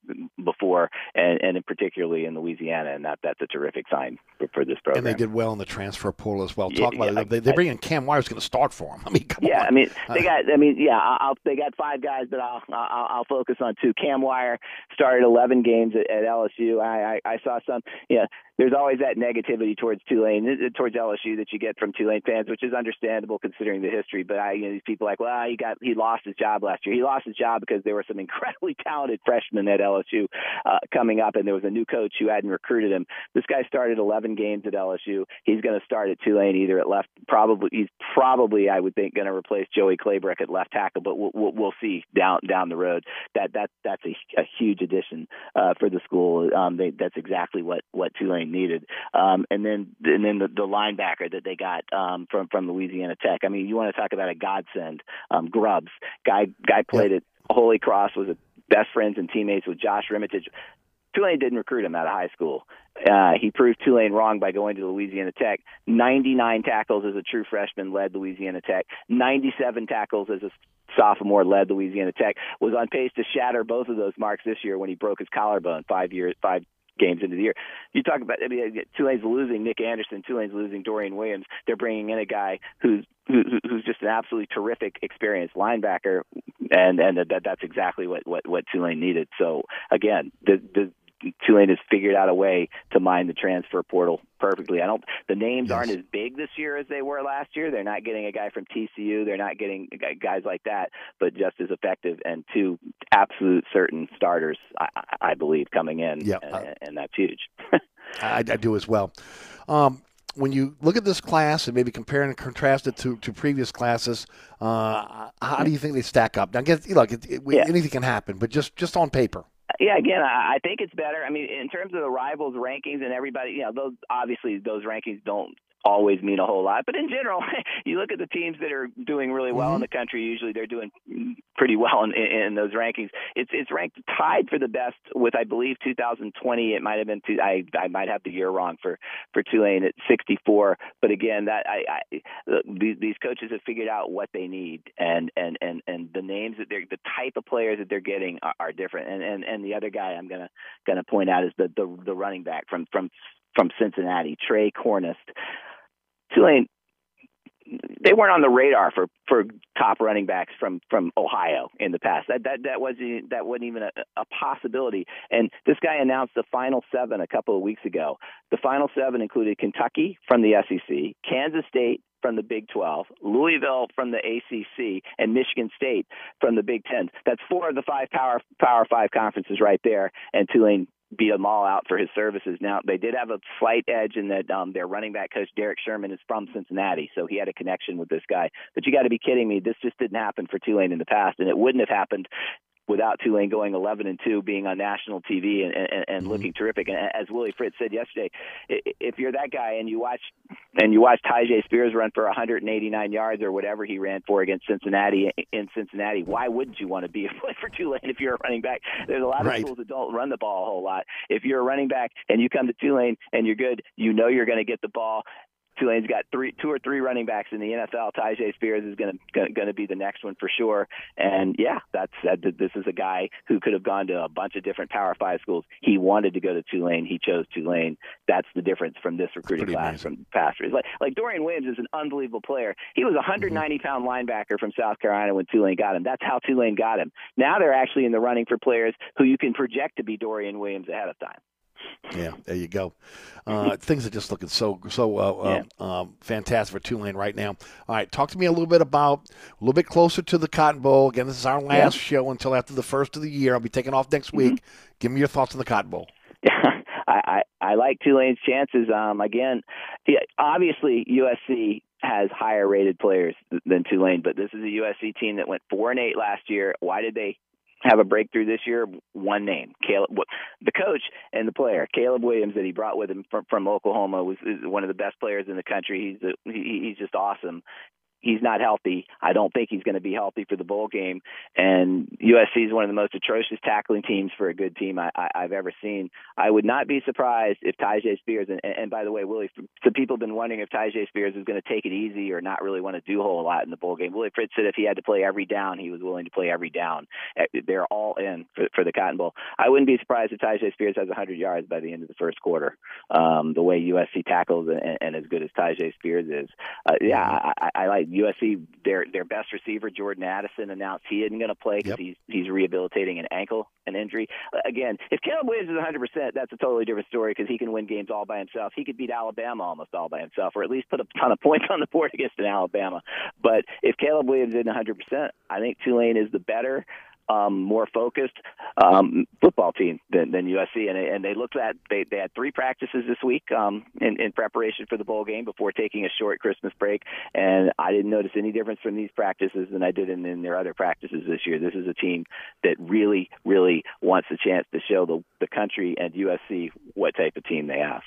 before, and, and particularly in Louisiana, and that that's a terrific sign for, for this program. And they did well in the transfer pool as well. Talk yeah, about yeah, it. They, they bring in Cam Wires going to start for them. I mean, yeah, on. I mean they uh, got. I mean, yeah, I'll, they got five guys, but I'll I'll, I'll focus on two. Cam Wire started 11 games at, at LSU. I, I I saw some. Yeah, there's always that negativity towards Tulane, uh, towards LSU that you get from Tulane fans, which is understandable considering the history. But I, you know, these people are like, well, he got he lost his job last year. He lost his job because there were some incredibly talented freshmen at LSU uh, coming up, and there was a new coach who hadn't recruited him. This guy started 11 games at LSU. He's going to start at Tulane either at left, probably he's probably I would think going to replace Joey Claybrick at left tackle, but we'll, we'll, we'll see down down the road. That that that's a, a huge addition uh, for the school. Um, they, that's exactly what what Tulane needed. Um, and then and then the, the linebacker that they got um, from from Louisiana Tech. I mean, you want to talk about a godsend. Um, Grubbs, guy guy played at Holy Cross, was a best friends and teammates with Josh Rimitage. Tulane didn't recruit him out of high school. Uh, he proved Tulane wrong by going to Louisiana Tech. 99 tackles as a true freshman led Louisiana Tech. 97 tackles as a sophomore led Louisiana Tech. Was on pace to shatter both of those marks this year when he broke his collarbone five years five games into the year. You talk about I mean, uh, Tulane's losing Nick Anderson, Tulane's losing Dorian Williams. They're bringing in a guy who's who, who's just an absolutely terrific, experienced linebacker, and and that that's exactly what what what Tulane needed. So again, the the Tulane has figured out a way to mine the transfer portal perfectly. I don't. The names yes. aren't as big this year as they were last year. They're not getting a guy from TCU. They're not getting guys like that, but just as effective and two absolute certain starters, I, I believe, coming in. Yeah, and, and that's huge. I, I, do as well. Um, when you look at this class and maybe compare and contrast it to, to previous classes, uh, how do you think they stack up? Now, get, look, it, it, yeah. anything can happen, but just just on paper. Yeah, again, I think it's better. I mean, in terms of the rivals rankings and everybody, you know, those obviously those rankings don't always mean a whole lot. But in general, you look at the teams that are doing really well Mm-hmm. in the country. Usually, they're doing pretty well in, in, in those rankings. It's it's ranked tied for the best with I believe 2020. It might have been two, I I might have the year wrong for for Tulane at 64. But again, that I, I these, these coaches have figured out what they need and and and and the names that they're the type of players that they're getting are, are different. And and and the other guy I'm gonna gonna point out is the the, the running back from from from Cincinnati, Trey Cornist. Tulane they weren't on the radar for for top running backs from from Ohio in the past. That that that wasn't that wasn't even a, a possibility. And this guy announced the final seven a couple of weeks ago. The final seven included Kentucky from the SEC, Kansas State from the Big 12, Louisville from the ACC, and Michigan State from the Big 10. That's four of the five power power five conferences right there. And Tulane beat them all out for his services. Now they did have a slight edge in that um, their running back coach Derek Sherman is from Cincinnati, so he had a connection with this guy. But you got to be kidding me! This just didn't happen for Tulane in the past, and it wouldn't have happened without Tulane going 11 and 2, being on national TV and, and, and mm-hmm. looking terrific. And as Willie Fritz said yesterday, if you're that guy and you watch and you watch Tyjae Spears run for 189 yards or whatever he ran for against Cincinnati in Cincinnati, why wouldn't you want to be a play for Tulane if you're a running back? There's a lot of Right. schools that don't run the ball a whole lot. If you're a running back and you come to Tulane and you're good, you know you're going to get the ball. Tulane's got three, two or three running backs in the NFL. Tyjae Spears is going to going to be the next one for sure. And yeah, that's that. This is a guy who could have gone to a bunch of different Power Five schools. He wanted to go to Tulane. He chose Tulane. That's the difference from this recruiting class from past years. Like like Dorian Williams is an unbelievable player. He was a 190 pound linebacker from South Carolina when Tulane got him. That's how Tulane got him. Now they're actually in the running for players who you can project to be Dorian Williams ahead of time. Yeah, there you go. Uh, things are just looking so so uh, uh, um, fantastic for Tulane right now. All right, talk to me a little bit about a little bit closer to the Cotton Bowl. Again, this is our last show until after the first of the year. I'll be taking off next week. Give me your thoughts on the Cotton Bowl. I, I, I like Tulane's chances. Um, again, yeah, obviously USC has higher rated players than Tulane, but this is a USC team that went four and eight last year. Why did they have a breakthrough this year? One name, Caleb, the coach and the player, Caleb Williams, that he brought with him from, from Oklahoma, was is one of the best players in the country. He's a, he, he's just awesome he's not healthy. I don't think he's going to be healthy for the bowl game. And USC is one of the most atrocious tackling teams for a good team I, I, I've ever seen. I would not be surprised if Tyjae Spears, and, and by the way, Willie, some people have been wondering if Tyjae Spears is going to take it easy or not really want to do a whole lot in the bowl game. Willie Fritz said if he had to play every down, he was willing to play every down. They're all in for, for the Cotton Bowl. I wouldn't be surprised if Tyjae Spears has 100 yards by the end of the first quarter. Um, the way USC tackles and, and as good as Tyjae Spears is, uh, yeah, I, I like USC. Their their best receiver Jordan Addison announced he isn't going to play because he's he's rehabilitating an ankle an injury. Again, if Caleb Williams is 100, percent that's a totally different story because he can win games all by himself. He could beat Alabama almost all by himself, or at least put a ton of points on the board against an Alabama. But if Caleb Williams isn't 100, percent I think Tulane is the better um, more focused um, football team than, than USC, and, and they looked at they, they had three practices this week um, in, in preparation for the bowl game before taking a short Christmas break, and I didn't notice any difference from these practices than I did in, in their other practices this year. This is a team that really, really wants a chance to show the the country and USC what type of team they have.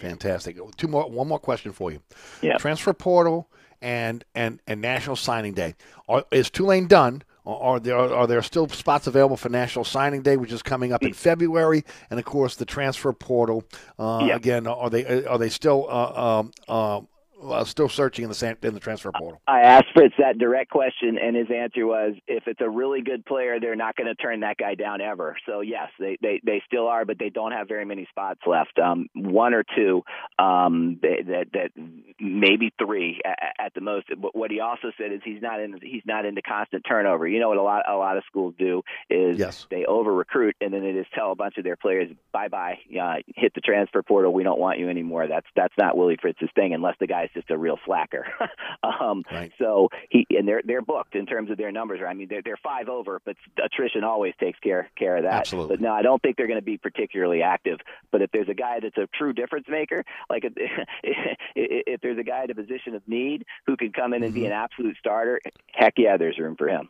Fantastic. Two more. One more question for you. Yeah. Transfer portal and and and National Signing Day. Are, is Tulane done? Are there are there still spots available for National Signing Day, which is coming up in February? And of course, the transfer portal. Uh, Yeah. Again, are they are they still uh, um, uh, uh, still searching in the san- in the transfer portal? I asked Fritz that direct question, and his answer was, if it's a really good player, they're not going to turn that guy down ever. So yes, they, they they still are, but they don't have very many spots left. Um, one or two, um, that that maybe three at, at the most. But what he also said is he's not in he's not into constant turnover. You know what a lot a lot of schools do is Yes. they over recruit and then they just tell a bunch of their players bye bye, uh, hit the transfer portal. We don't want you anymore. That's that's not Willie Fritz's thing unless the guy's just a real slacker. um, So he and they're they're booked in terms of their numbers. I mean they're they're five over, but attrition always takes care care of that. Absolutely. But no, I don't think they're going to be particularly active. But if there's a guy that's a true difference maker, like if, if there's a guy at a position of need who can come in and be an absolute starter, heck yeah, there's room for him.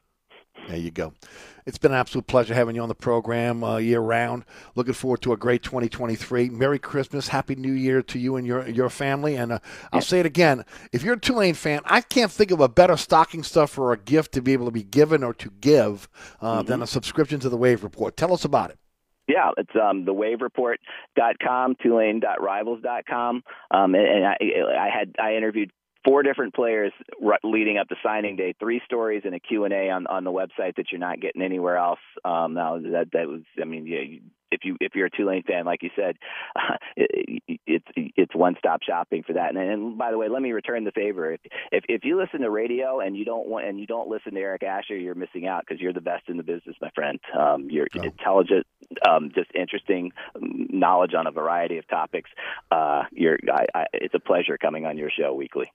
There you go. It's been an absolute pleasure having you on the program uh, year round. Looking forward to a great 2023. Merry Christmas, Happy New Year to you and your your family. And uh, I'll say it again: if you're a Tulane fan, I can't think of a better stocking stuff or a gift to be able to be given or to give uh, than a subscription to the Wave Report. Tell us about it. Yeah, it's um, thewavereport.com, tulane.rivals.com. Um, and, and I, I had I interviewed four different players r- leading up to signing day, three stories and a Q&A on, on the website that you're not getting anywhere else. Um, now that, that was, I mean, yeah, if you, if you're a Tulane fan, like you said, uh, it, it's, it's one-stop shopping for that. And, and by the way, let me return the favor. If, if, if you listen to radio and you don't want, and you don't listen to Eric Asher, you're missing out because you're the best in the business, my friend. Um, you're oh. intelligent, um, just interesting knowledge on a variety of topics. Uh, you're, I, I, it's a pleasure coming on your show weekly.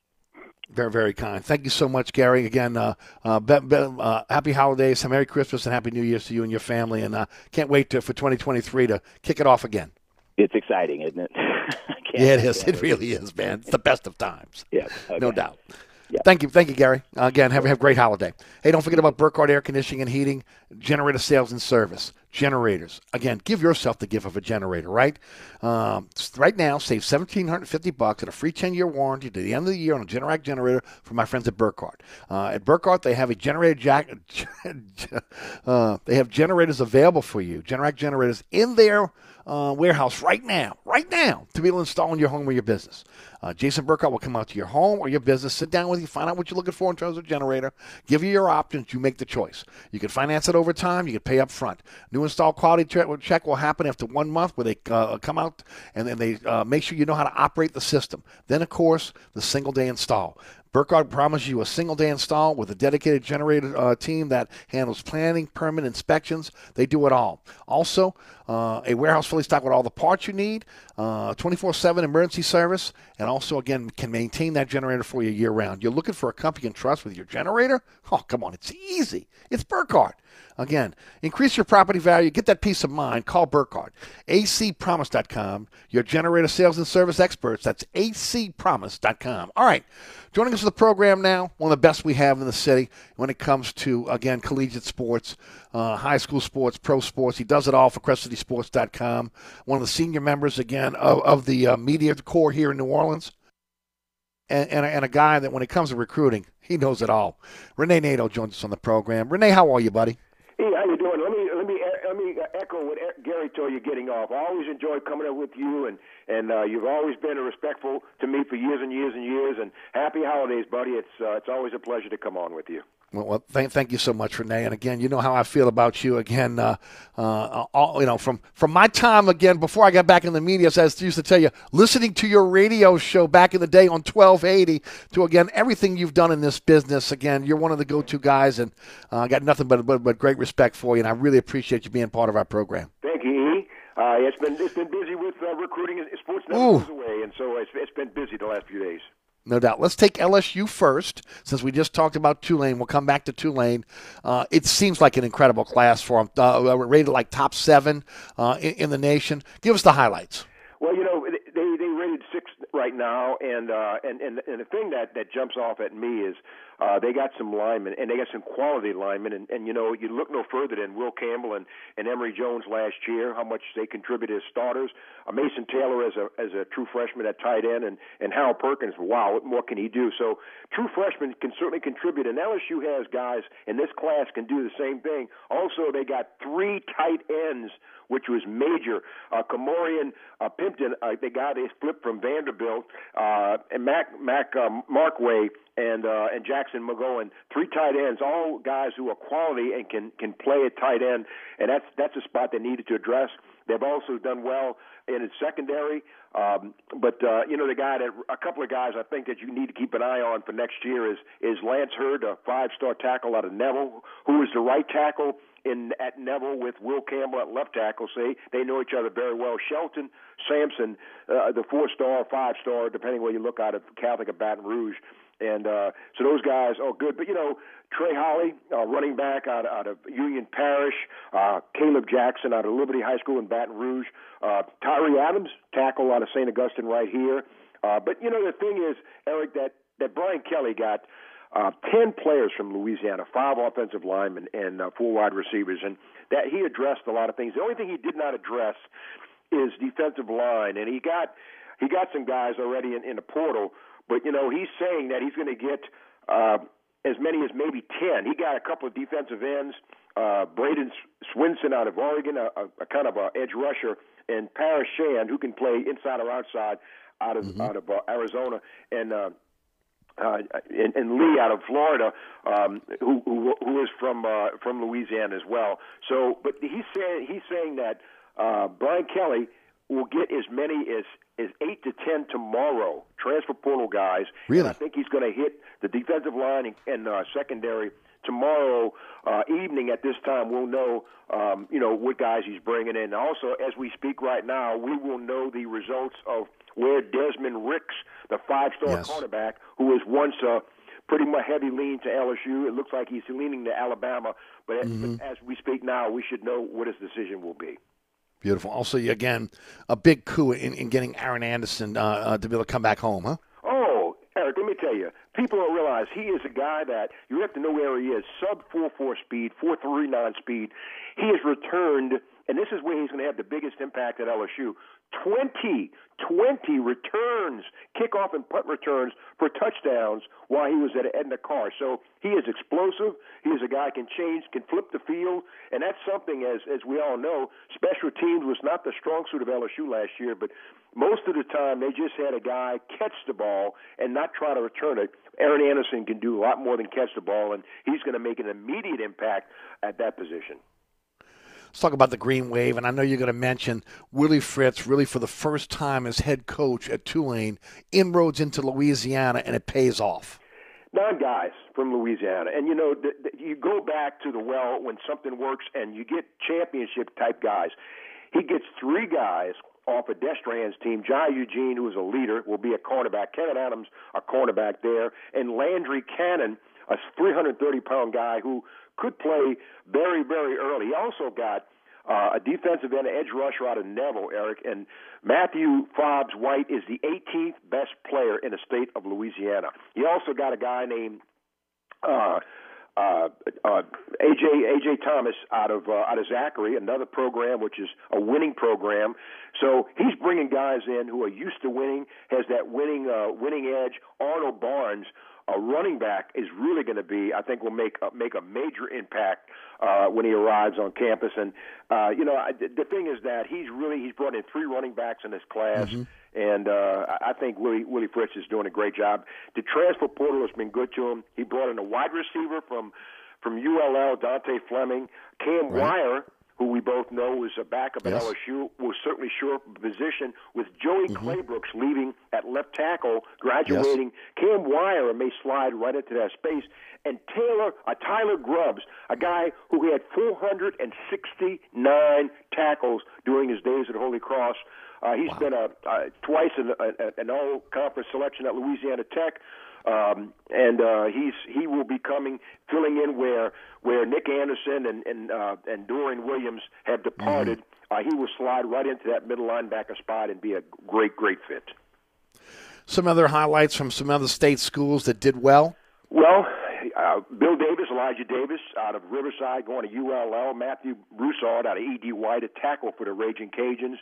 Very, very kind. Thank you so much, Gary. Again, uh, uh, be, be, uh, happy holidays, a Merry Christmas, and Happy New Year's to you and your family. And uh, can't wait to, for 2023 to kick it off again. It's exciting, isn't it? yeah, it is. It really is, man. It's the best of times. Yeah, okay. no doubt. Thank you, thank you, Gary. Again, have have a great holiday. Hey, don't forget about Burkhardt Air Conditioning and Heating, generator sales and service. Generators. Again, give yourself the gift of a generator, right? Um, right now, save seventeen hundred fifty bucks and a free ten year warranty to the end of the year on a Generac generator from my friends at Burkhardt. Uh, at Burkhardt, they have a generator jack. uh, they have generators available for you. Generac generators in their uh, warehouse right now, right now, to be able to install in your home or your business. Uh, Jason Burkhardt will come out to your home or your business, sit down with you, find out what you're looking for in terms of generator, give you your options, you make the choice. You can finance it over time, you can pay up front. New install quality check will happen after one month where they uh, come out and then they uh, make sure you know how to operate the system. Then, of course, the single day install. Burkhardt promises you a single day install with a dedicated generator uh, team that handles planning, permit inspections. They do it all. Also, uh, a warehouse fully stocked with all the parts you need, uh, 24 7 emergency service, and also, again, can maintain that generator for you year round. You're looking for a company you can trust with your generator? Oh, come on, it's easy. It's Burkhardt. Again, increase your property value, get that peace of mind. Call Burkhardt. acpromise.com, your generator sales and service experts. That's acpromise.com. All right. Joining us for the program now, one of the best we have in the city when it comes to, again, collegiate sports, uh, high school sports, pro sports. He does it all for CrescentCitySports.com. One of the senior members, again, of, of the uh, media corps here in New Orleans. And, and, and, a guy that when it comes to recruiting, he knows it all. Rene Nadeau joins us on the program. Rene, how are you, buddy? Hey, how you doing? Let me let me let me echo what Gary told you getting off. I always enjoy coming up with you and and uh, you've always been respectful to me for years and years and years. And happy holidays, buddy. It's uh, it's always a pleasure to come on with you. Well, well thank, thank you so much, Rene. And again, you know how I feel about you. Again, uh, uh, all, you know, from from my time again before I got back in the media, as I used to tell you, listening to your radio show back in the day on 1280, to again everything you've done in this business. Again, you're one of the go-to guys, and uh, I got nothing but, but but great respect for you, and I really appreciate you being part of our program. Thank you, E. Uh, it's been it's been busy with uh, recruiting. Sports never goes away, and so it's, it's been busy the last few days. No doubt. Let's take LSU first, since we just talked about Tulane. We'll come back to Tulane. Uh, it seems like an incredible class for them. Uh, rated like top seven uh, in, in, the nation. Give us the highlights. Well, you know, they they rated six right now, and uh, and and and the thing that that jumps off at me is uh, they got some linemen, and they got some quality linemen. And, and you know, you look no further than Will Campbell and, and Emery Jones last year, how much they contributed as starters. Uh, Mason Taylor as a as a true freshman at tight end, and and Harold Perkins. Wow, what more can he do? So true freshmen can certainly contribute, and LSU has guys in this class can do the same thing. Also, they got three tight ends which was major. Uh, Kamorian uh, Pimpton, uh, the guy they flipped from Vanderbilt, uh, and Mac Mac um, Markway and uh, and Jackson McGowan, three tight ends, all guys who are quality and can can play at tight end, and that's that's a spot they needed to address. They've also done well in its secondary, um, but uh, you know the guy that a couple of guys I think that you need to keep an eye on for next year is is Lance Heard, a five-star tackle out of Neville, who is the right tackle in at Neville with Will Campbell at left tackle. Say they know each other very well. Shelton Sampson, uh, the four-star, five-star, depending where you look at it, Catholic of Baton Rouge. And uh, so those guys are good. But, you know, Trey Holly, uh, running back out, out of Union Parish, uh, Caleb Jackson out of Liberty High School in Baton Rouge, uh, Tyree Adams, tackle out of St. Augustine right here. Uh, but, you know, the thing is, Eric, that, that Brian Kelly got, uh, 10 players from Louisiana, five offensive linemen, and uh, four wide receivers. And that he addressed a lot of things. The only thing he did not address is defensive line. And he got he got some guys already in, in the portal, but you know he's saying that he's going to get uh, as many as maybe ten. He got a couple of defensive ends, uh, Bradyn Swinson out of Oregon, a, a, a kind of a edge rusher, and Paris Shand who can play inside or outside out of mm-hmm. out of uh, Arizona, and. Uh, uh, and, and Lee out of Florida, um, who, who who is from uh, from Louisiana as well. So, but he's saying he's saying that uh, Brian Kelly will get as many as as eight to ten tomorrow. Transfer portal guys. Really? I think he's going to hit the defensive line and, and uh, secondary tomorrow uh, evening at this time. We'll know, um, you know, what guys he's bringing in. Also, as we speak right now, we will know the results of where Desmond Ricks, the five-star yes. cornerback, who was once a pretty much heavy lean to LSU. It looks like he's leaning to Alabama, but, mm-hmm. as we speak now, we should know what his decision will be. Beautiful. Also, again, a big coup in, in getting Aaron Anderson uh, uh, to be able to come back home, huh? Oh, Eric, let me tell you, people don't realize he is a guy that you have to know where he is. Sub four four speed, four three nine speed. He has returned, and this is where he's going to have the biggest impact at LSU. 20, 20 returns, kickoff and punt returns for touchdowns while he was at Edna Karr. So he is explosive. He is a guy can change, can flip the field, and that's something as as we all know. Special teams was not the strong suit of LSU last year, but most of the time they just had a guy catch the ball and not try to return it. Aaron Anderson can do a lot more than catch the ball, and he's going to make an immediate impact at that position. Let's talk about the Green Wave, and I know you're going to mention Willie Fritz, really for the first time as head coach at Tulane, inroads into Louisiana, and it pays off. Nine guys from Louisiana, and you know the, the, you go back to the well when something works, and you get championship type guys. He gets three guys off of Destrehan's team. Jai Eugene, who is a leader, will be a cornerback. Kevin Adams, a cornerback there, and Landry Cannon, a 330 pound guy who could play very, very early. He also got uh, a defensive end, edge rusher out of Neville, Eric, and Matthew Fobbs White is the 18th best player in the state of Louisiana. He also got a guy named uh, uh, uh, AJ AJ Thomas out of uh, out of Zachary, another program which is a winning program. So he's bringing guys in who are used to winning, has that winning uh, winning edge. Arnold Barnes a running back is really going to be, I think, will make a, make a major impact uh, when he arrives on campus. And uh, you know, I, the thing is that he's really he's brought in three running backs in this class, mm-hmm. and uh, I think Willie Willie Fritz is doing a great job. The transfer portal has been good to him. He brought in a wide receiver from from ULL, Dontae Fleming, Cam Right. Wire who we both know is a backup Yes. at LSU, was certainly sure position with Joey Claybrooks leaving at left tackle, graduating. Cam Wire may slide right into that space. And Taylor, uh, Tyler Grubbs, a guy who had 469 tackles during his days at Holy Cross. Uh, he's been a, uh, twice an, a, an all-conference selection at Louisiana Tech. Um, and uh, he's he will be coming filling in where where Nick Anderson and and uh, and Dorian Williams have departed. Uh, he will slide right into that middle linebacker spot and be a great great fit. Some other highlights from some other state schools that did well. Well, uh, Bill Davis, Elijah Davis out of Riverside going to ULL, Matthew Broussard out of ED White, a tackle for the Raging Cajuns,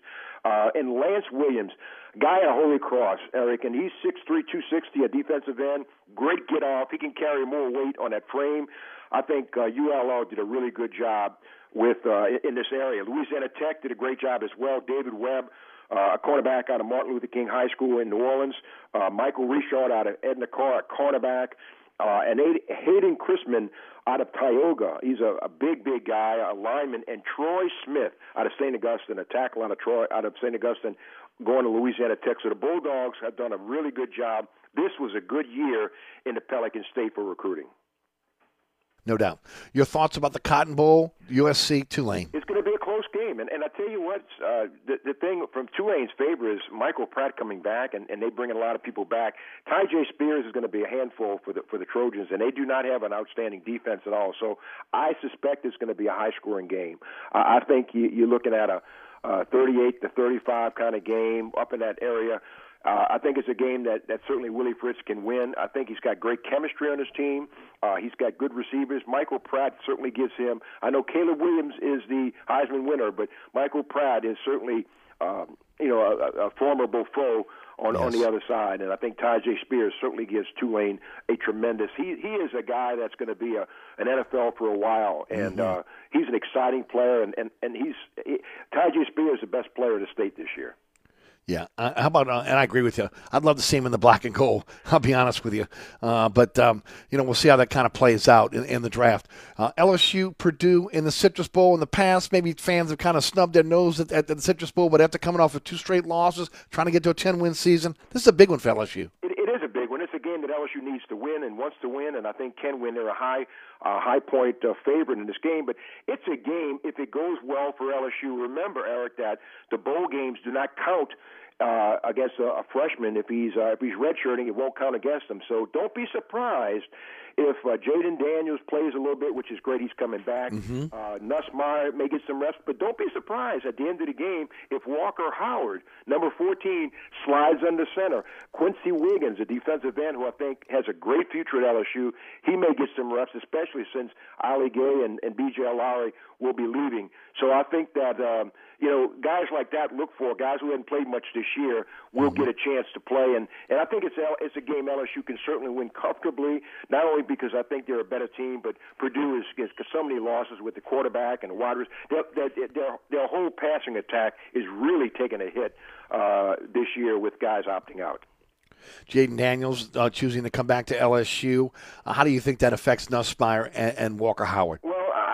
uh, and Lance Williams, guy at Holy Cross, Eric, and he's 6'3", 260, a defensive end, great get off. He can carry more weight on that frame. I think uh, ULL did a really good job with uh, in this area. Louisiana Tech did a great job as well. David Webb, uh, a cornerback out of Martin Luther King High School in New Orleans. Uh, Michael Richard out of Edna Karr, a cornerback. Uh, and Hayden Chrisman out of Tioga. He's a, a big, big guy, a lineman. And Troy Smith out of St. Augustine, a tackle out of Troy, out of St. Augustine, going to Louisiana Tech. So the Bulldogs have done a really good job. This was a good year in the Pelican State for recruiting. No doubt. Your thoughts about the Cotton Bowl, USC, Tulane? It's going to be a close game, and and I tell you what, uh, the the thing from Tulane's favor is Michael Pratt coming back, and and they bring a lot of people back. Tyjae Spears is going to be a handful for the for the Trojans, and they do not have an outstanding defense at all. So I suspect it's going to be a high scoring game. I, I think you, you're looking at a uh, 38 to 35 kind of game up in that area. Uh, I think it's a game that, that certainly Willie Fritz can win. I think he's got great chemistry on his team. Uh, he's got good receivers. Michael Pratt certainly gives him. I know Caleb Williams is the Heisman winner, but Michael Pratt is certainly, um, you know, a, a formidable foe on Yes. on the other side. And I think Tyjae Spears certainly gives Tulane a tremendous. He he is a guy that's going to be a an NFL for a while, and Mhm. uh, he's an exciting player. And and and he's he, Tyjae Spears is the best player in the state this year. Yeah. Uh, how about, uh, and I agree with you. I'd love to see him in the black and gold. I'll be honest with you. Uh, but, um, you know, we'll see how that kind of plays out in, in the draft. Uh, LSU, Purdue in the Citrus Bowl in the past, maybe fans have kind of snubbed their nose at, at the Citrus Bowl, but after coming off of two straight losses, trying to get to a 10 win season, this is a big one for LSU it is a big one. It's a game that LSU needs to win and wants to win, and I think can win. They're a high, uh, high point uh, favorite in this game, but it's a game. If it goes well for LSU, remember Eric that the bowl games do not count uh, against a, a freshman. If he's uh, if he's redshirting, it won't count against him. So don't be surprised if uh, Jayden Daniels plays a little bit, which is great. He's coming back. Mhm. Uh, Nussmeier may get some rest, but don't be surprised at the end of the game if Walker Howard, number 14, slides under center. Quincy Wiggins, a defensive end who I think has a great future at LSU, he may get some reps, especially since Ali Gaye and, and B.J. Lowry will be leaving. So I think that um, you know guys like that look for guys who haven't played much this year will get a chance to play, and and I think it's it's a game LSU can certainly win comfortably. Not only because I think they're a better team, but Purdue is is so many losses with the quarterback and the wide receivers. Their, their, their, their whole passing attack is really taking a hit uh, this year with guys opting out. Jayden Daniels uh, choosing to come back to LSU. Uh, how do you think that affects Nussmeier and, and Walker Howard? Well,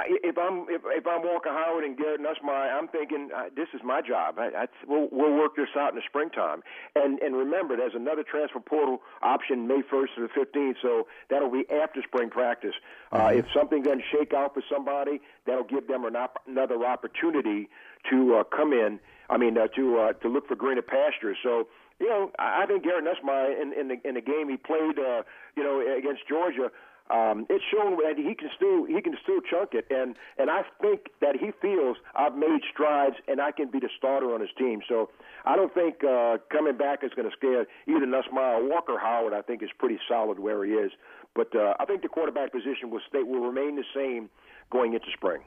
if I'm if, if I'm Walker Howard and Garrett Nussmeier, I'm thinking uh, this is my job. I, I, we'll, we'll work this out in the springtime. And and remember, there's another transfer portal option May 1st to the 15th, so that'll be after spring practice. Uh, if something doesn't shake out for somebody, that'll give them an op- another opportunity to uh, come in. I mean, uh, to uh, to look for greener pastures. So you know, I I think Garrett Nussmeier in, in the in the game he played, uh, you know, against Georgia, um, it's shown that he can still he can still chunk it, and and I think that he feels I've made strides and I can be the starter on his team. So I don't think uh, coming back is going to scare either Nussmeier or Walker Howard. I think is pretty solid where he is, but uh, I think the quarterback position will stay will remain the same going into spring.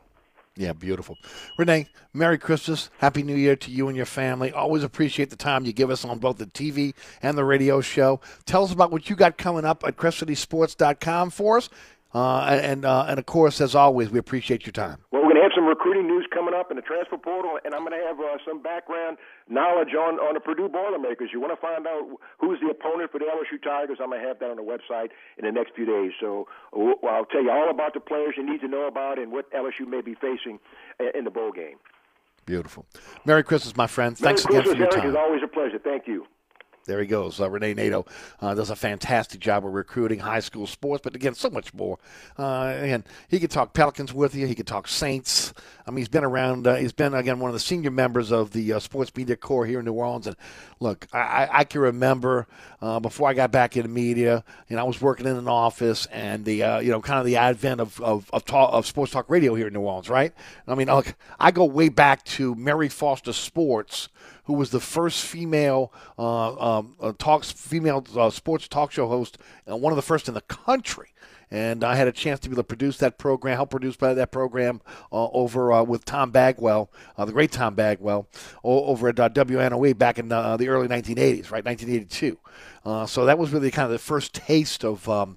Yeah, beautiful. Rene, Merry Christmas. Happy New Year to you and your family. Always appreciate the time you give us on both the TV and the radio show. Tell us about what you got coming up at CrescentCitySports.com for us. Uh, and, uh, and of course, as always, we appreciate your time. Well, have some recruiting news coming up in the transfer portal, and I'm going to have uh, some background knowledge on, on the Purdue Boilermakers. You want to find out who's the opponent for the LSU Tigers? I'm going to have that on the website in the next few days. So well, I'll tell you all about the players you need to know about and what LSU may be facing uh, in the bowl game. Beautiful. Merry Christmas, my friend. Merry Thanks again for your Eric. time. It's always a pleasure. Thank you. There he goes. Uh, Rene Nadeau uh, does a fantastic job of recruiting high school sports, but again, so much more. Uh, and he could talk Pelicans with you. He could talk Saints. I mean, he's been around. Uh, he's been again one of the senior members of the uh, sports media corps here in New Orleans. And look, I, I- can remember uh, before I got back into media, you know, I was working in an office, and the you know kind of the advent of of of, talk, of sports talk radio here in New Orleans, right? I mean, look, I go way back to Mary Foster Sports who was the first female uh, um, uh, talks female uh, sports talk show host, uh, one of the first in the country. And I had a chance to be able to produce that program, help produce that program uh, over with Tom Bagwell, the great Tom Bagwell, over at WNOE back in the early 1980s, right, 1982. Uh, so that was really kind of the first taste of um,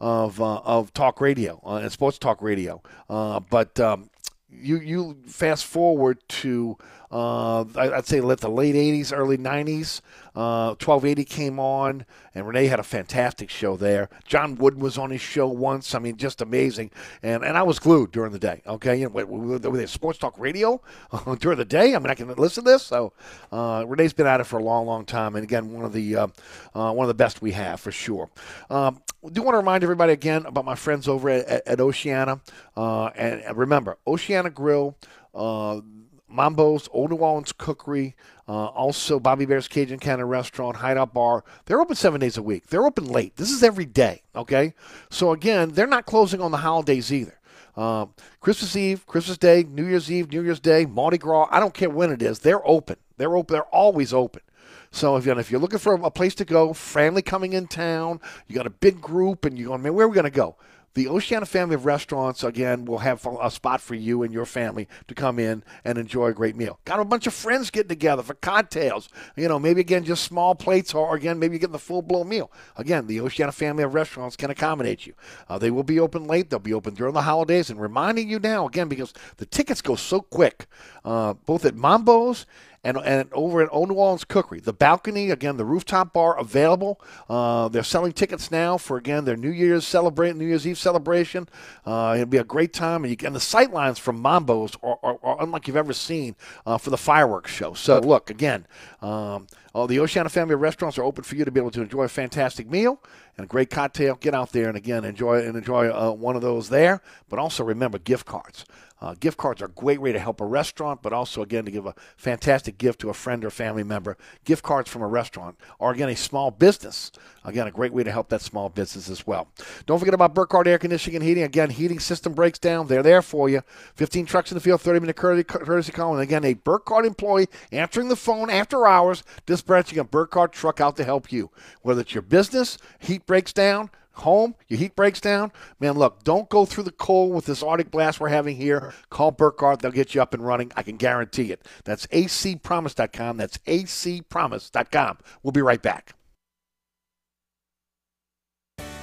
of of talk radio and sports talk radio. But um, you you fast forward to uh, I'd say let the late '80s, early '90s. Uh, 1280 came on, and Rene had a fantastic show there. John Wooden was on his show once. I mean, just amazing. And and I was glued during the day. Okay, you know, with, with sports talk radio during the day. I mean, I can listen to this. So uh, Rene's been at it for a long, long time, and again, one of the uh, uh, one of the best we have for sure. Um, do want to remind everybody again about my friends over at, at, Oceana, uh, and remember Oceana Grill. Uh, Mambo's, Old Orleans Cookery, uh, also Bobby Hebert's Cajun Cannon Restaurant, Hideout Bar. They're open seven days a week. They're open late. This is every day, okay? So, again, they're not closing on the holidays either. Um, Christmas Eve, Christmas Day, New Year's Eve, New Year's Day, Mardi Gras, I don't care when it is. They're open. They're open. They're always open. So if, you if you're looking for a place to go, family coming in town, you got a big group, and you're going, man, where are we going to go? The Oceana family of restaurants, again, will have a spot for you and your family to come in and enjoy a great meal. Got a bunch of friends getting together for cocktails. You know, maybe again, just small plates, or again, maybe you get the full blown meal. Again, the Oceana family of restaurants can accommodate you. Uh, they will be open late, they'll be open during the holidays, and reminding you now, again, because the tickets go so quick, uh, both at Mambo's and, and over at Old New Orleans Cookery. The balcony, again, the rooftop bar available. Uh, they're selling tickets now for, again, their New Year's celebrate, New Year's Eve celebration. Uh, it'll be a great time. And, you, and the sight lines from Mambo's are, are, are unlike you've ever seen uh, for the fireworks show. So, look, again, um, all the Oceana family of restaurants are open for you to be able to enjoy a fantastic meal and a great cocktail. Get out there and again enjoy and enjoy uh, one of those there. But also remember gift cards. Uh, gift cards are a great way to help a restaurant, but also, again, to give a fantastic gift to a friend or family member. Gift cards from a restaurant, or again, a small business. Again, a great way to help that small business as well. Don't forget about Burkhardt Air Conditioning and Heating. Again, heating system breaks down. They're there for you. 15 trucks in the field, 30 minute courtesy call. And again, a Burkhardt employee answering the phone after hours, dispatching a Burkhardt truck out to help you. Whether it's your business, heat breaks down, home, your heat breaks down, man, look, don't go through the cold with this Arctic blast we're having here. Call Burkhardt. They'll get you up and running. I can guarantee it. That's acpromise.com. That's acpromise.com. We'll be right back.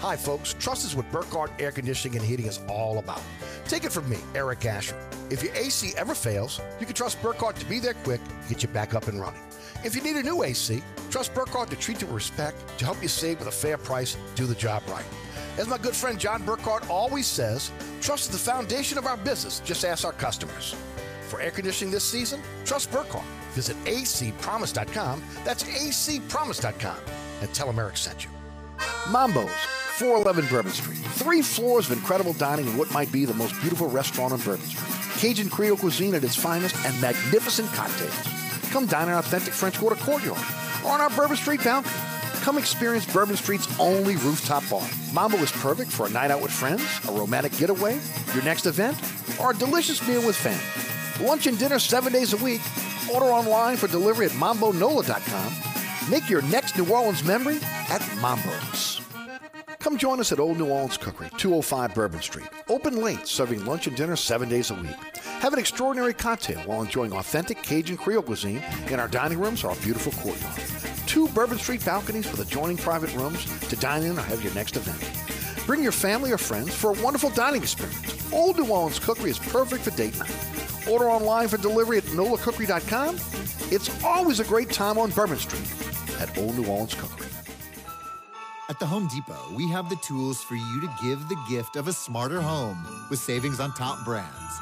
Hi, folks. Trust is what Burkhardt Air Conditioning and Heating is all about. Take it from me, Eric Asher. If your AC ever fails, you can trust Burkhardt to be there quick, get you back up and running. If you need a new AC, trust Burkhardt to treat you with respect, to help you save with a fair price, do the job right. As my good friend John Burkhardt always says, trust is the foundation of our business. Just ask our customers. For air conditioning this season, trust Burkhardt. Visit acpromise.com. That's acpromise.com. And tell them Eric sent you. Mambo's, 411 Bourbon Street. Three floors of incredible dining in what might be the most beautiful restaurant on Bourbon Street. Cajun Creole cuisine at its finest and magnificent cocktails. Come dine in our authentic French Quarter courtyard on our Bourbon Street balcony. Come experience Bourbon Street's only rooftop bar. Mambo is perfect for a night out with friends, a romantic getaway, your next event, or a delicious meal with family. Lunch and dinner seven days a week. Order online for delivery at mambonola.com. Make your next New Orleans memory at Mambo's. Come join us at Old New Orleans Cookery, 205 Bourbon Street. Open late, serving lunch and dinner seven days a week. Have an extraordinary cocktail while enjoying authentic Cajun Creole cuisine in our dining rooms or our beautiful courtyard. Two Bourbon Street balconies with adjoining private rooms to dine in or have your next event. Bring your family or friends for a wonderful dining experience. Old New Orleans Cookery is perfect for date night. Order online for delivery at nolacookery.com. It's always a great time on Bourbon Street at Old New Orleans Cookery. At the Home Depot, we have the tools for you to give the gift of a smarter home with savings on top brands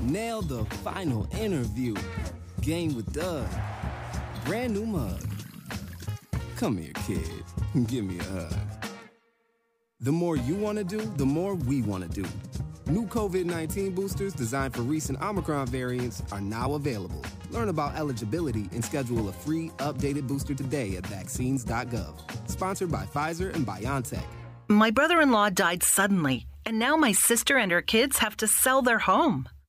nail the final interview. Game with Doug, brand new mug. Come here, kid, give me a hug. The more you want to do, the more we want to do. New COVID 19 boosters designed for recent Omicron variants are now available. Learn about eligibility and schedule a free updated booster today at vaccines.gov. Sponsored by Pfizer and BioNTech. My brother in law died suddenly, and now my sister and her kids have to sell their home.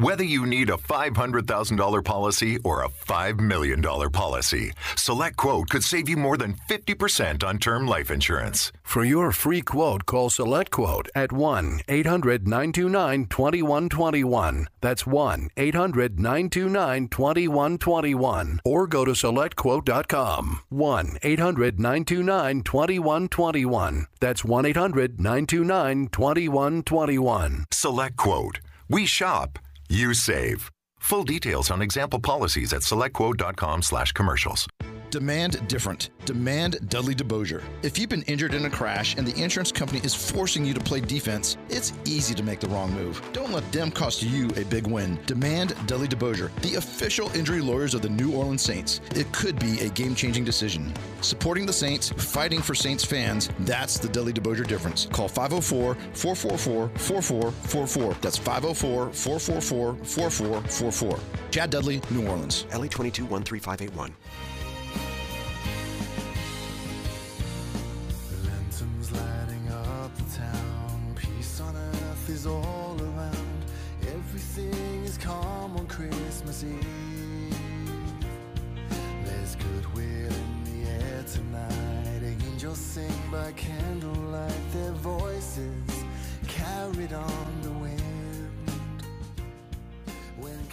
Whether you need a $500,000 policy or a $5 million policy, Select Quote could save you more than 50% on term life insurance. For your free quote, call Select Quote at 1 800 929 2121. That's 1 800 929 2121. Or go to selectquote.com. 1 800 929 2121. That's 1 800 929 2121. Select Quote. We shop. You save. Full details on example policies at selectquote.com slash commercials. Demand different. Demand Dudley DeBosier. If you've been injured in a crash and the insurance company is forcing you to play defense, it's easy to make the wrong move. Don't let them cost you a big win. Demand Dudley DeBosier, the official injury lawyers of the New Orleans Saints. It could be a game changing decision. Supporting the Saints, fighting for Saints fans, that's the Dudley DeBosier difference. Call 504 444 4444. That's 504 444 4444. Chad Dudley, New Orleans. LA 22 13581. By candlelight. Their voices carried on the wind. When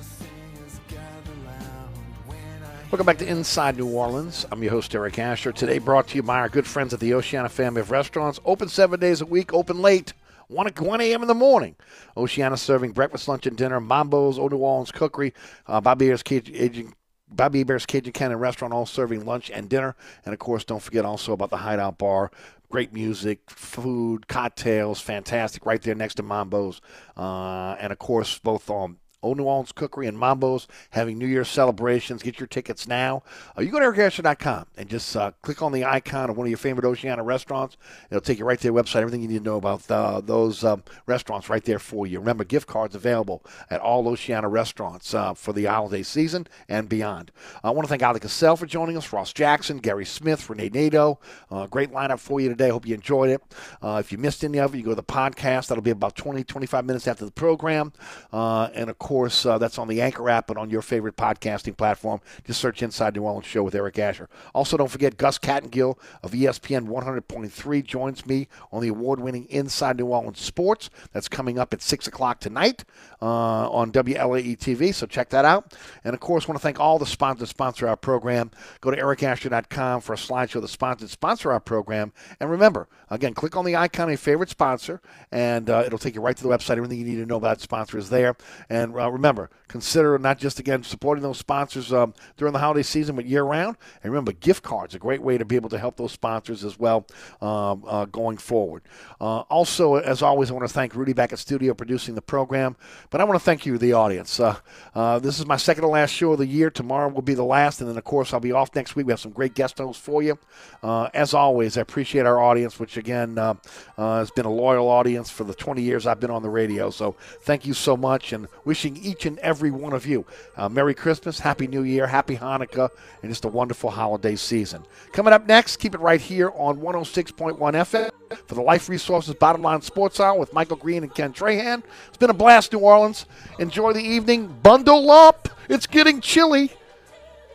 singers gather I Welcome back to Inside New Orleans. I'm your host, Eric Asher. Today brought to you by our good friends at the Oceana family of restaurants. Open seven days a week, open late. 1, 1 a.m. in the morning. Oceana serving breakfast, lunch, and dinner. Mambo's, Old New Orleans Cookery, uh, Bobby Hebert Cajun, Bobby Hebert's Cajun Cannon Restaurant, all serving lunch and dinner. And of course, don't forget also about the Hideout Bar. Great music, food, cocktails, fantastic, right there next to Mambo's. Uh, and of course, both on Old New Orleans Cookery and Mambo's having New Year's celebrations. Get your tickets now. Uh, you go to ericasher.com and just uh, click on the icon of one of your favorite Oceana restaurants. It'll take you right to their website. Everything you need to know about uh, those um, restaurants right there for you. Remember, gift cards available at all Oceana restaurants uh, for the holiday season and beyond. I want to thank Oleh Kosel for joining us, Ross Jackson, Gary Smith, Rene Nadeau. Uh, great lineup for you today. Hope you enjoyed it. If you missed any of it, you go to the podcast. That'll be about 20, 25 minutes after the program. And of course, uh, that's on the Anchor app and on your favorite podcasting platform. Just search Inside New Orleans Show with Eric Asher. Also, don't forget Gus Kattengell of ESPN 100.3 joins me on the award-winning Inside New Orleans Sports. That's coming up at 6 o'clock tonight uh, on WLAE TV, so check that out. And of course, want to thank all the sponsors sponsor our program. Go to ericasher.com for a slideshow that sponsors sponsor our program. And remember, again, click on the icon of your favorite sponsor, and uh, it'll take you right to the website. Everything you need to know about that sponsor is there. And uh, remember, consider not just again supporting those sponsors um, during the holiday season, but year round. And remember, gift cards a great way to be able to help those sponsors as well um, uh, going forward. Uh, also, as always, I want to thank Rudy back at studio producing the program. But I want to thank you, the audience. Uh, uh, this is my second to last show of the year. Tomorrow will be the last, and then of course I'll be off next week. We have some great guest hosts for you. Uh, as always, I appreciate our audience, which again uh, has been a loyal audience for the 20 years I've been on the radio. So thank you so much, and wishing each and every one of you uh, Merry Christmas, Happy New Year, Happy Hanukkah, and just a wonderful holiday season. Coming up next, keep it right here on 106.1 FM for the Life Resources Bottom Line Sports Hour with Michael Green and Ken Trahan. It's been a blast, New Orleans. Enjoy the evening. Bundle up. It's getting chilly.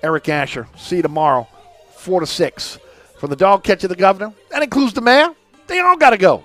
Eric Asher. See you tomorrow, 4 to 6. From the dog catcher the governor, that includes the mayor. They all got to go.